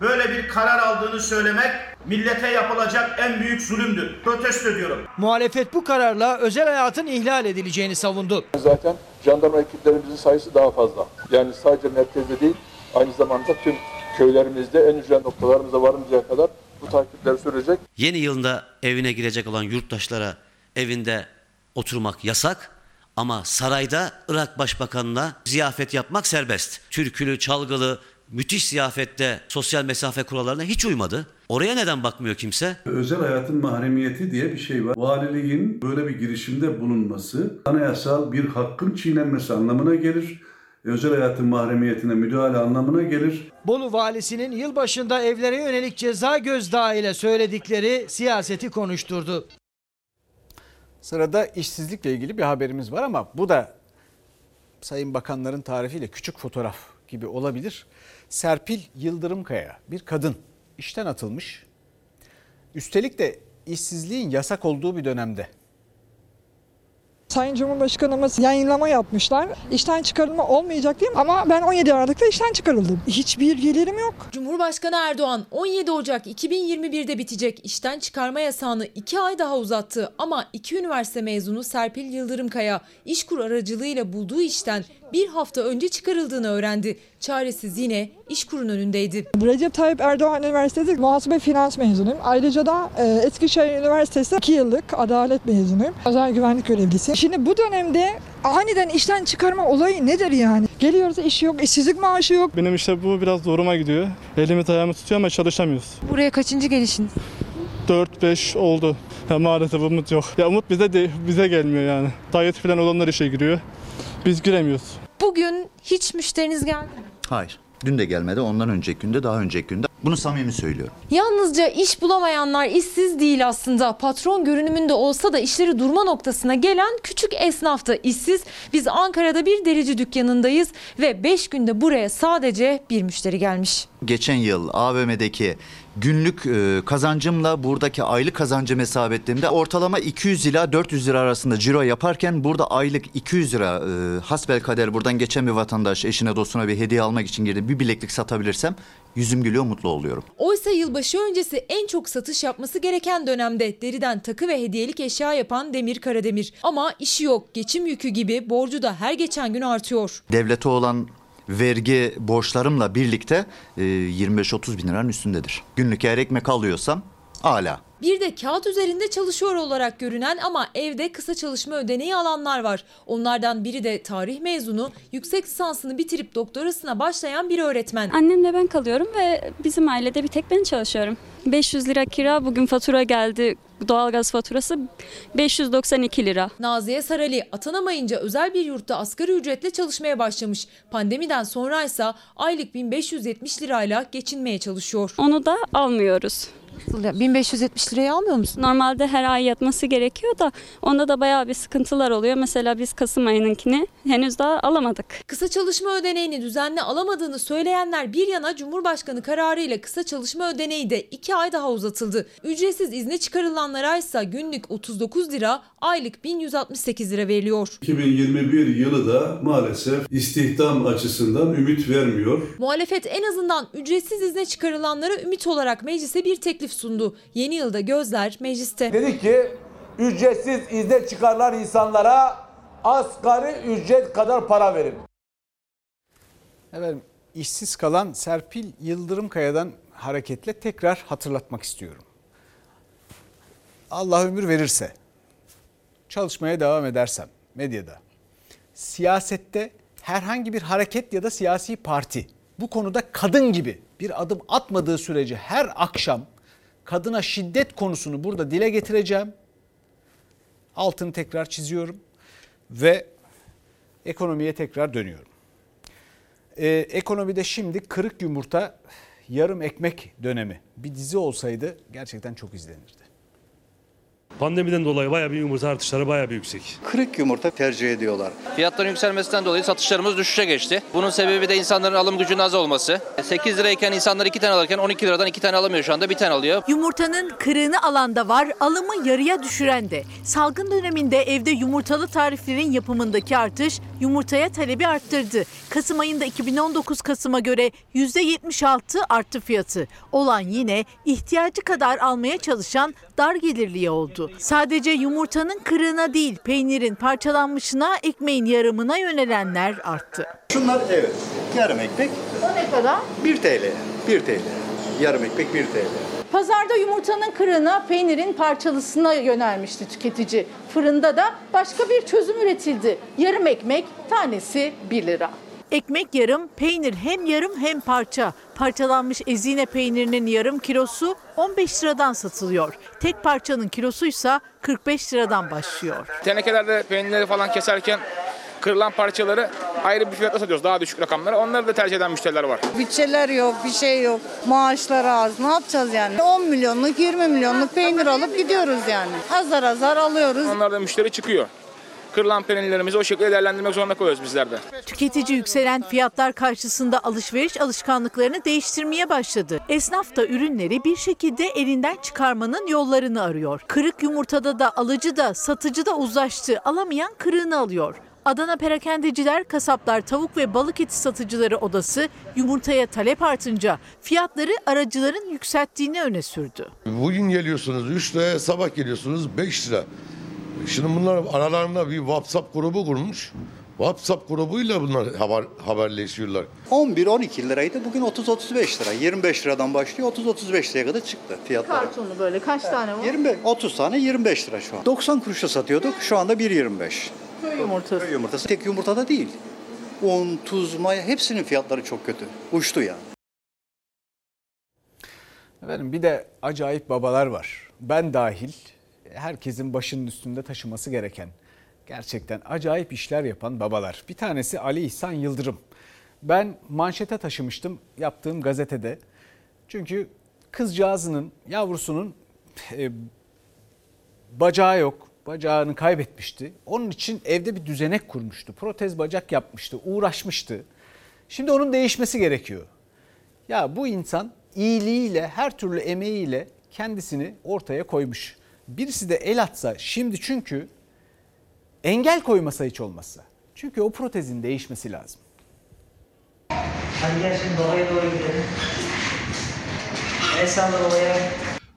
[SPEAKER 44] böyle bir karar aldığını söylemek millete yapılacak en büyük zulümdür. Protesto ediyorum.
[SPEAKER 10] Muhalefet bu kararla özel hayatın ihlal edileceğini savundu.
[SPEAKER 41] Zaten jandarma ekiplerimizin sayısı daha fazla. Yani sadece merkezde değil, aynı zamanda tüm köylerimizde en ücret noktalarımıza varıncaya kadar bu takipler sürecek.
[SPEAKER 14] Yeni yılında evine girecek olan yurttaşlara evinde oturmak yasak ama sarayda Irak Başbakanı'na ziyafet yapmak serbest. Türkülü, çalgılı, müthiş ziyafette sosyal mesafe kurallarına hiç uymadı. Oraya neden bakmıyor kimse?
[SPEAKER 27] Özel hayatın mahremiyeti diye bir şey var. Valiliğin böyle bir girişimde bulunması anayasal bir hakkın çiğnenmesi anlamına gelir. Özel hayatın mahremiyetine müdahale anlamına gelir.
[SPEAKER 10] Bolu valisinin yılbaşında evlere yönelik ceza gözdağı ile söyledikleri siyaseti konuşturdu.
[SPEAKER 1] Sırada işsizlikle ilgili bir haberimiz var ama bu da Sayın Bakanların tarifiyle küçük fotoğraf gibi olabilir. Serpil Yıldırımkaya bir kadın işten atılmış. Üstelik de işsizliğin yasak olduğu bir dönemde.
[SPEAKER 30] Sayın Cumhurbaşkanımız yayınlama yapmışlar. İşten çıkarılma olmayacak değil mi? Ama ben 17 Aralık'ta işten çıkarıldım. Hiçbir gelirim yok.
[SPEAKER 11] Cumhurbaşkanı Erdoğan 17 Ocak 2021'de bitecek işten çıkarma yasağını 2 ay daha uzattı. Ama iki üniversite mezunu Serpil Yıldırımkaya İşkur aracılığıyla bulduğu işten bir hafta önce çıkarıldığını öğrendi. Çaresiz yine İşkur'un önündeydi.
[SPEAKER 30] Recep Tayyip Erdoğan Üniversitesi muhasebe finans mezunuyum. Ayrıca da e, Eskişehir Üniversitesi 2 yıllık adalet mezunuyum. Özel güvenlik görevlisi. Şimdi bu dönemde aniden işten çıkarma olayı nedir yani? Geliyoruz iş yok, işsizlik maaşı yok.
[SPEAKER 35] Benim işte bu biraz zoruma gidiyor. Elimi ayağımı tutuyor ama çalışamıyoruz.
[SPEAKER 11] Buraya kaçıncı gelişiniz?
[SPEAKER 35] 4-5 oldu. Ya maalesef umut yok. Ya umut bize de bize gelmiyor yani. Tayyip falan olanlar işe giriyor. Biz giremiyoruz.
[SPEAKER 11] Bugün hiç müşteriniz geldi mi?
[SPEAKER 26] Hayır. Dün de gelmedi, ondan önceki günde, daha önceki günde. Bunu samimi söylüyorum.
[SPEAKER 11] Yalnızca iş bulamayanlar işsiz değil aslında. Patron görünümünde olsa da işleri durma noktasına gelen küçük esnaf da işsiz. Biz Ankara'da bir derici dükkanındayız ve 5 günde buraya sadece bir müşteri gelmiş.
[SPEAKER 26] Geçen yıl AVM'deki günlük e, kazancımla buradaki aylık kazancım hesap ettiğimde ortalama 200 ila 400 lira arasında ciro yaparken burada aylık 200 lira e, hasbelkader buradan geçen bir vatandaş eşine dostuna bir hediye almak için girdi bir bileklik satabilirsem yüzüm gülüyor mutlu oluyorum.
[SPEAKER 11] Oysa yılbaşı öncesi en çok satış yapması gereken dönemde deriden takı ve hediyelik eşya yapan Demir Karademir. Ama işi yok, geçim yükü gibi borcu da her geçen gün artıyor.
[SPEAKER 26] Devlete olan vergi borçlarımla birlikte e, 25-30 bin liranın üstündedir. Günlük eğer ekmek alıyorsam hala.
[SPEAKER 11] Bir de kağıt üzerinde çalışıyor olarak görünen ama evde kısa çalışma ödeneği alanlar var. Onlardan biri de tarih mezunu, yüksek lisansını bitirip doktorasına başlayan bir öğretmen.
[SPEAKER 45] Annemle ben kalıyorum ve bizim ailede bir tek ben çalışıyorum. 500 lira kira bugün fatura geldi. Doğalgaz faturası 592 lira.
[SPEAKER 11] Naziye Sarali atanamayınca özel bir yurtta asgari ücretle çalışmaya başlamış. Pandemiden sonraysa aylık 1570 lirayla geçinmeye çalışıyor.
[SPEAKER 45] Onu da almıyoruz.
[SPEAKER 11] 1570 liraya almıyor musun?
[SPEAKER 45] Normalde her ay yatması gerekiyor da onda da bayağı bir sıkıntılar oluyor. Mesela biz Kasım ayınınkini henüz daha alamadık.
[SPEAKER 11] Kısa çalışma ödeneğini düzenli alamadığını söyleyenler bir yana Cumhurbaşkanı kararıyla kısa çalışma ödeneği de 2 ay daha uzatıldı. Ücretsiz izne çıkarılanlara ise günlük 39 lira, aylık 1168 lira veriliyor.
[SPEAKER 46] 2021 yılı da maalesef istihdam açısından ümit vermiyor.
[SPEAKER 11] Muhalefet en azından ücretsiz izne çıkarılanlara ümit olarak meclise bir teklif sundu. Yeni yılda gözler mecliste.
[SPEAKER 27] Dedi ki ücretsiz izne çıkarılan insanlara asgari ücret kadar para verin.
[SPEAKER 1] Efendim işsiz kalan Serpil Yıldırımkaya'dan hareketle tekrar hatırlatmak istiyorum. Allah ömür verirse çalışmaya devam edersem medyada siyasette herhangi bir hareket ya da siyasi parti bu konuda kadın gibi bir adım atmadığı sürece her akşam kadına şiddet konusunu burada dile getireceğim. Altını tekrar çiziyorum ve ekonomiye tekrar dönüyorum. Ee, ekonomide şimdi kırık yumurta yarım ekmek dönemi bir dizi olsaydı gerçekten çok izlenirdi.
[SPEAKER 47] Pandemiden dolayı bayağı bir yumurta artışları bayağı bir yüksek.
[SPEAKER 48] Kırık yumurta tercih ediyorlar.
[SPEAKER 41] Fiyatların yükselmesinden dolayı satışlarımız düşüşe geçti. Bunun sebebi de insanların alım gücünün az olması. 8 lirayken insanlar 2 tane alırken 12 liradan 2 tane alamıyor şu anda 1 tane alıyor.
[SPEAKER 49] Yumurtanın kırığını alan da var, alımı yarıya düşüren de. Salgın döneminde evde yumurtalı tariflerin yapımındaki artış yumurtaya talebi arttırdı. Kasım ayında 2019 Kasım'a göre %76 arttı fiyatı. Olan yine ihtiyacı kadar almaya çalışan dar gelirliye oldu. Sadece yumurtanın kırığına değil, peynirin parçalanmışına, ekmeğin yarımına yönelenler arttı.
[SPEAKER 48] Şunlar evet yarım ekmek
[SPEAKER 49] O ne kadar?
[SPEAKER 48] 1 TL. 1 TL. Yarım ekmek 1 TL.
[SPEAKER 49] Pazarda yumurtanın kırığına, peynirin parçalısına yönelmişti tüketici. Fırında da başka bir çözüm üretildi. Yarım ekmek tanesi 1 lira. Ekmek yarım, peynir hem yarım hem parça. Parçalanmış ezine peynirinin yarım kilosu 15 liradan satılıyor. Tek parçanın kilosuysa 45 liradan başlıyor.
[SPEAKER 34] Tenekelerde peynirleri falan keserken kırılan parçaları ayrı bir fiyatla satıyoruz. Daha düşük rakamlara. Onları da tercih eden müşteriler var.
[SPEAKER 50] Bütçeler yok, bir şey yok. Maaşlar az. Ne yapacağız yani? 10 milyonluk, 20 milyonluk peynir alıp gidiyoruz yani. Azar azar alıyoruz.
[SPEAKER 34] Onlardan müşteri çıkıyor. Kırılan peynirlerimizi o şekilde değerlendirmek zorunda kalıyoruz bizler de.
[SPEAKER 49] Tüketici yükselen fiyatlar karşısında alışveriş alışkanlıklarını değiştirmeye başladı. Esnaf da ürünleri bir şekilde elinden çıkarmanın yollarını arıyor. Kırık yumurtada da alıcı da satıcı da uzlaştı. Alamayan kırığını alıyor. Adana perakendeciler, kasaplar, tavuk ve balık eti satıcıları odası yumurtaya talep artınca fiyatları aracıların yükselttiğini öne sürdü.
[SPEAKER 51] Bugün geliyorsunuz 3 liraya, sabah geliyorsunuz 5 lira. Şimdi bunlar aralarında bir WhatsApp grubu kurmuş. WhatsApp grubuyla bunlar haber, haberleşiyorlar.
[SPEAKER 48] 11-12 liraydı bugün 30-35 lira. 25 liradan başlıyor 30-35 liraya kadar çıktı fiyatlar.
[SPEAKER 49] Kartonu böyle kaç tane var?
[SPEAKER 48] 25, 30 tane 25 lira şu an. 90 kuruşa satıyorduk şu anda 1.25.
[SPEAKER 49] Köy yumurtası.
[SPEAKER 48] Köy yumurtası tek yumurtada değil. Un, tuz, maya hepsinin fiyatları çok kötü. Uçtu yani.
[SPEAKER 1] Efendim bir de acayip babalar var. Ben dahil herkesin başının üstünde taşıması gereken gerçekten acayip işler yapan babalar. Bir tanesi Ali İhsan Yıldırım. Ben manşete taşımıştım yaptığım gazetede. Çünkü kızcağızının, yavrusunun e, bacağı yok. Bacağını kaybetmişti. Onun için evde bir düzenek kurmuştu. Protez bacak yapmıştı, uğraşmıştı. Şimdi onun değişmesi gerekiyor. Ya bu insan iyiliğiyle, her türlü emeğiyle kendisini ortaya koymuş. Birisi de el atsa şimdi çünkü engel koymasa hiç olmazsa. Çünkü o protezin değişmesi lazım.
[SPEAKER 21] Hadi gel şimdi babaya doğru gidelim. El salla babaya.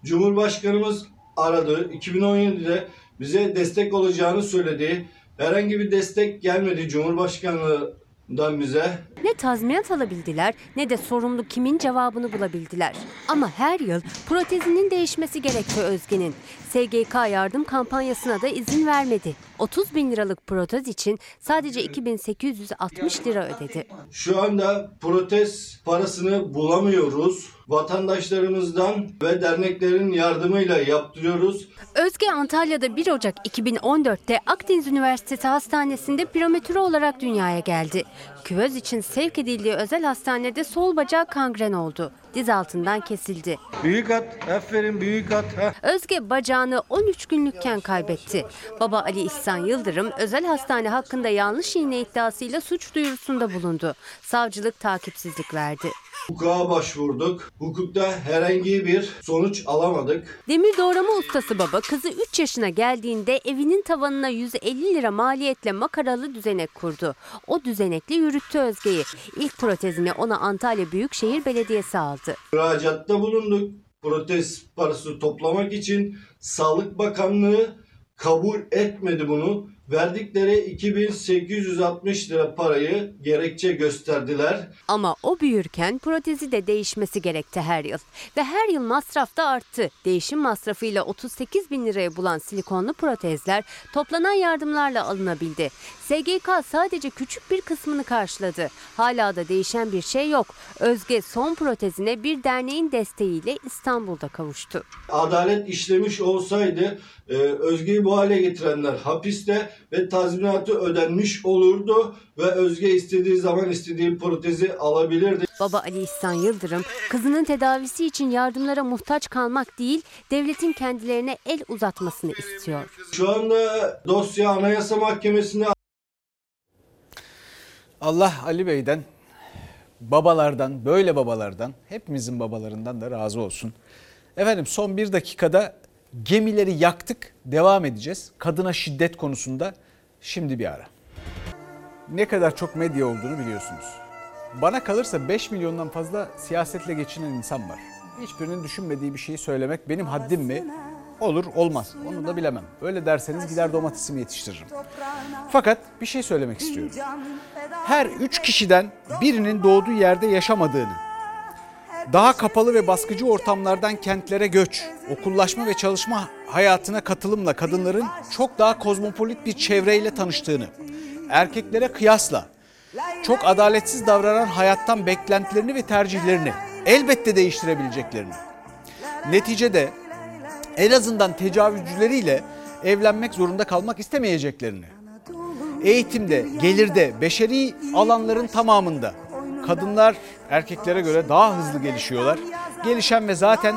[SPEAKER 52] Cumhurbaşkanımız aradı. 2017'de bize destek olacağını söyledi. Herhangi bir destek gelmedi Cumhurbaşkanlığından bize.
[SPEAKER 23] Ne tazminat alabildiler ne de sorumlu kimin cevabını bulabildiler. Ama her yıl protezinin değişmesi gerekti Özge'nin. SGK yardım kampanyasına da izin vermedi. 30 bin liralık protez için sadece 2860 lira ödedi.
[SPEAKER 52] Şu anda protez parasını bulamıyoruz. Vatandaşlarımızdan ve derneklerin yardımıyla yaptırıyoruz.
[SPEAKER 23] Özge Antalya'da 1 Ocak 2014'te Akdeniz Üniversitesi Hastanesi'nde prematüre olarak dünyaya geldi. Küvöz için sevk edildiği özel hastanede sol bacağı kangren oldu. Diz altından kesildi.
[SPEAKER 52] Büyük at, aferin büyük at. Heh.
[SPEAKER 23] Özge bacağını 13 günlükken kaybetti. Baba Ali İhsan Yıldırım özel hastane hakkında yanlış iğne iddiasıyla suç duyurusunda bulundu. Savcılık takipsizlik verdi.
[SPEAKER 52] Hukuka başvurduk. Hukukta herhangi bir sonuç alamadık.
[SPEAKER 23] Demir doğrama ustası baba kızı 3 yaşına geldiğinde evinin tavanına 150 lira maliyetle makaralı düzenek kurdu. O düzenekle yürüttü Özge'yi. İlk protezini ona Antalya Büyükşehir Belediyesi aldı.
[SPEAKER 52] Müracaatta bulunduk. Protez parası toplamak için Sağlık Bakanlığı kabul etmedi bunu. Verdikleri 2860 lira parayı gerekçe gösterdiler.
[SPEAKER 23] Ama o büyürken protezi de değişmesi gerekti her yıl. Ve her yıl masraf da arttı. Değişim masrafıyla 38 bin liraya bulan silikonlu protezler toplanan yardımlarla alınabildi. SGK sadece küçük bir kısmını karşıladı. Hala da değişen bir şey yok. Özge son protezine bir derneğin desteğiyle İstanbul'da kavuştu.
[SPEAKER 52] Adalet işlemiş olsaydı e, Özge'yi bu hale getirenler hapiste ve tazminatı ödenmiş olurdu ve Özge istediği zaman istediği protezi alabilirdi.
[SPEAKER 23] Baba Ali İhsan Yıldırım kızının tedavisi için yardımlara muhtaç kalmak değil, devletin kendilerine el uzatmasını istiyor.
[SPEAKER 52] Şu anda dosya Anayasa Mahkemesi'ne
[SPEAKER 1] Allah Ali Bey'den, babalardan, böyle babalardan, hepimizin babalarından da razı olsun. Efendim son bir dakikada gemileri yaktık, devam edeceğiz. Kadına şiddet konusunda şimdi bir ara. Ne kadar çok medya olduğunu biliyorsunuz. Bana kalırsa 5 milyondan fazla siyasetle geçinen insan var. Hiçbirinin düşünmediği bir şeyi söylemek benim haddim mi? Olur olmaz onu da bilemem. Öyle derseniz gider domatesimi yetiştiririm. Fakat bir şey söylemek istiyorum. Her üç kişiden birinin doğduğu yerde yaşamadığını, daha kapalı ve baskıcı ortamlardan kentlere göç, okullaşma ve çalışma hayatına katılımla kadınların çok daha kozmopolit bir çevreyle tanıştığını, erkeklere kıyasla çok adaletsiz davranan hayattan beklentilerini ve tercihlerini elbette değiştirebileceklerini. Neticede en azından tecavüzcüleriyle evlenmek zorunda kalmak istemeyeceklerini. Eğitimde, gelirde, beşeri alanların tamamında kadınlar erkeklere göre daha hızlı gelişiyorlar. Gelişen ve zaten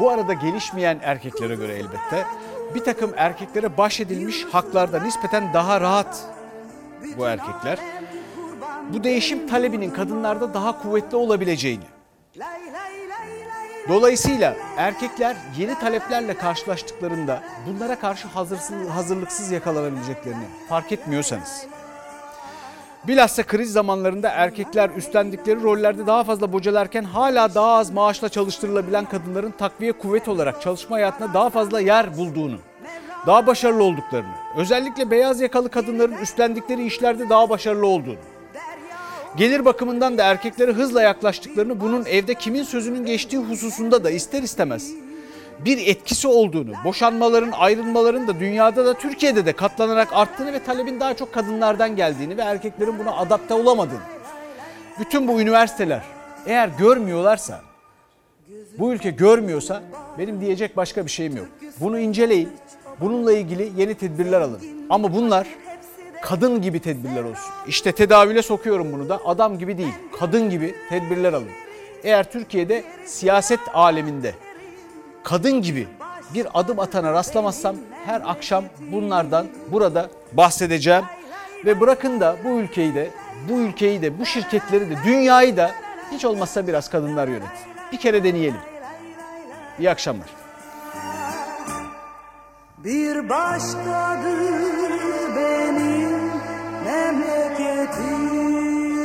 [SPEAKER 1] bu arada gelişmeyen erkeklere göre elbette bir takım erkeklere bahşedilmiş haklarda nispeten daha rahat bu erkekler. Bu değişim talebinin kadınlarda daha kuvvetli olabileceğini. Dolayısıyla erkekler yeni taleplerle karşılaştıklarında bunlara karşı hazırsız, hazırlıksız yakalanabileceklerini fark etmiyorsanız Bilhassa kriz zamanlarında erkekler üstlendikleri rollerde daha fazla bocalarken hala daha az maaşla çalıştırılabilen kadınların takviye kuvvet olarak çalışma hayatına daha fazla yer bulduğunu, daha başarılı olduklarını, özellikle beyaz yakalı kadınların üstlendikleri işlerde daha başarılı olduğunu, gelir bakımından da erkeklere hızla yaklaştıklarını, bunun evde kimin sözünün geçtiği hususunda da ister istemez bir etkisi olduğunu, boşanmaların, ayrılmaların da dünyada da Türkiye'de de katlanarak arttığını ve talebin daha çok kadınlardan geldiğini ve erkeklerin buna adapte olamadığını. Bütün bu üniversiteler eğer görmüyorlarsa, bu ülke görmüyorsa benim diyecek başka bir şeyim yok. Bunu inceleyin, bununla ilgili yeni tedbirler alın. Ama bunlar kadın gibi tedbirler olsun. İşte tedavüle sokuyorum bunu da adam gibi değil, kadın gibi tedbirler alın. Eğer Türkiye'de siyaset aleminde kadın gibi bir adım atana rastlamazsam her akşam bunlardan burada bahsedeceğim. Ve bırakın da bu ülkeyi de, bu ülkeyi de, bu şirketleri de, dünyayı da hiç olmazsa biraz kadınlar yönet. Bir kere deneyelim. İyi akşamlar.
[SPEAKER 53] Bir başkadır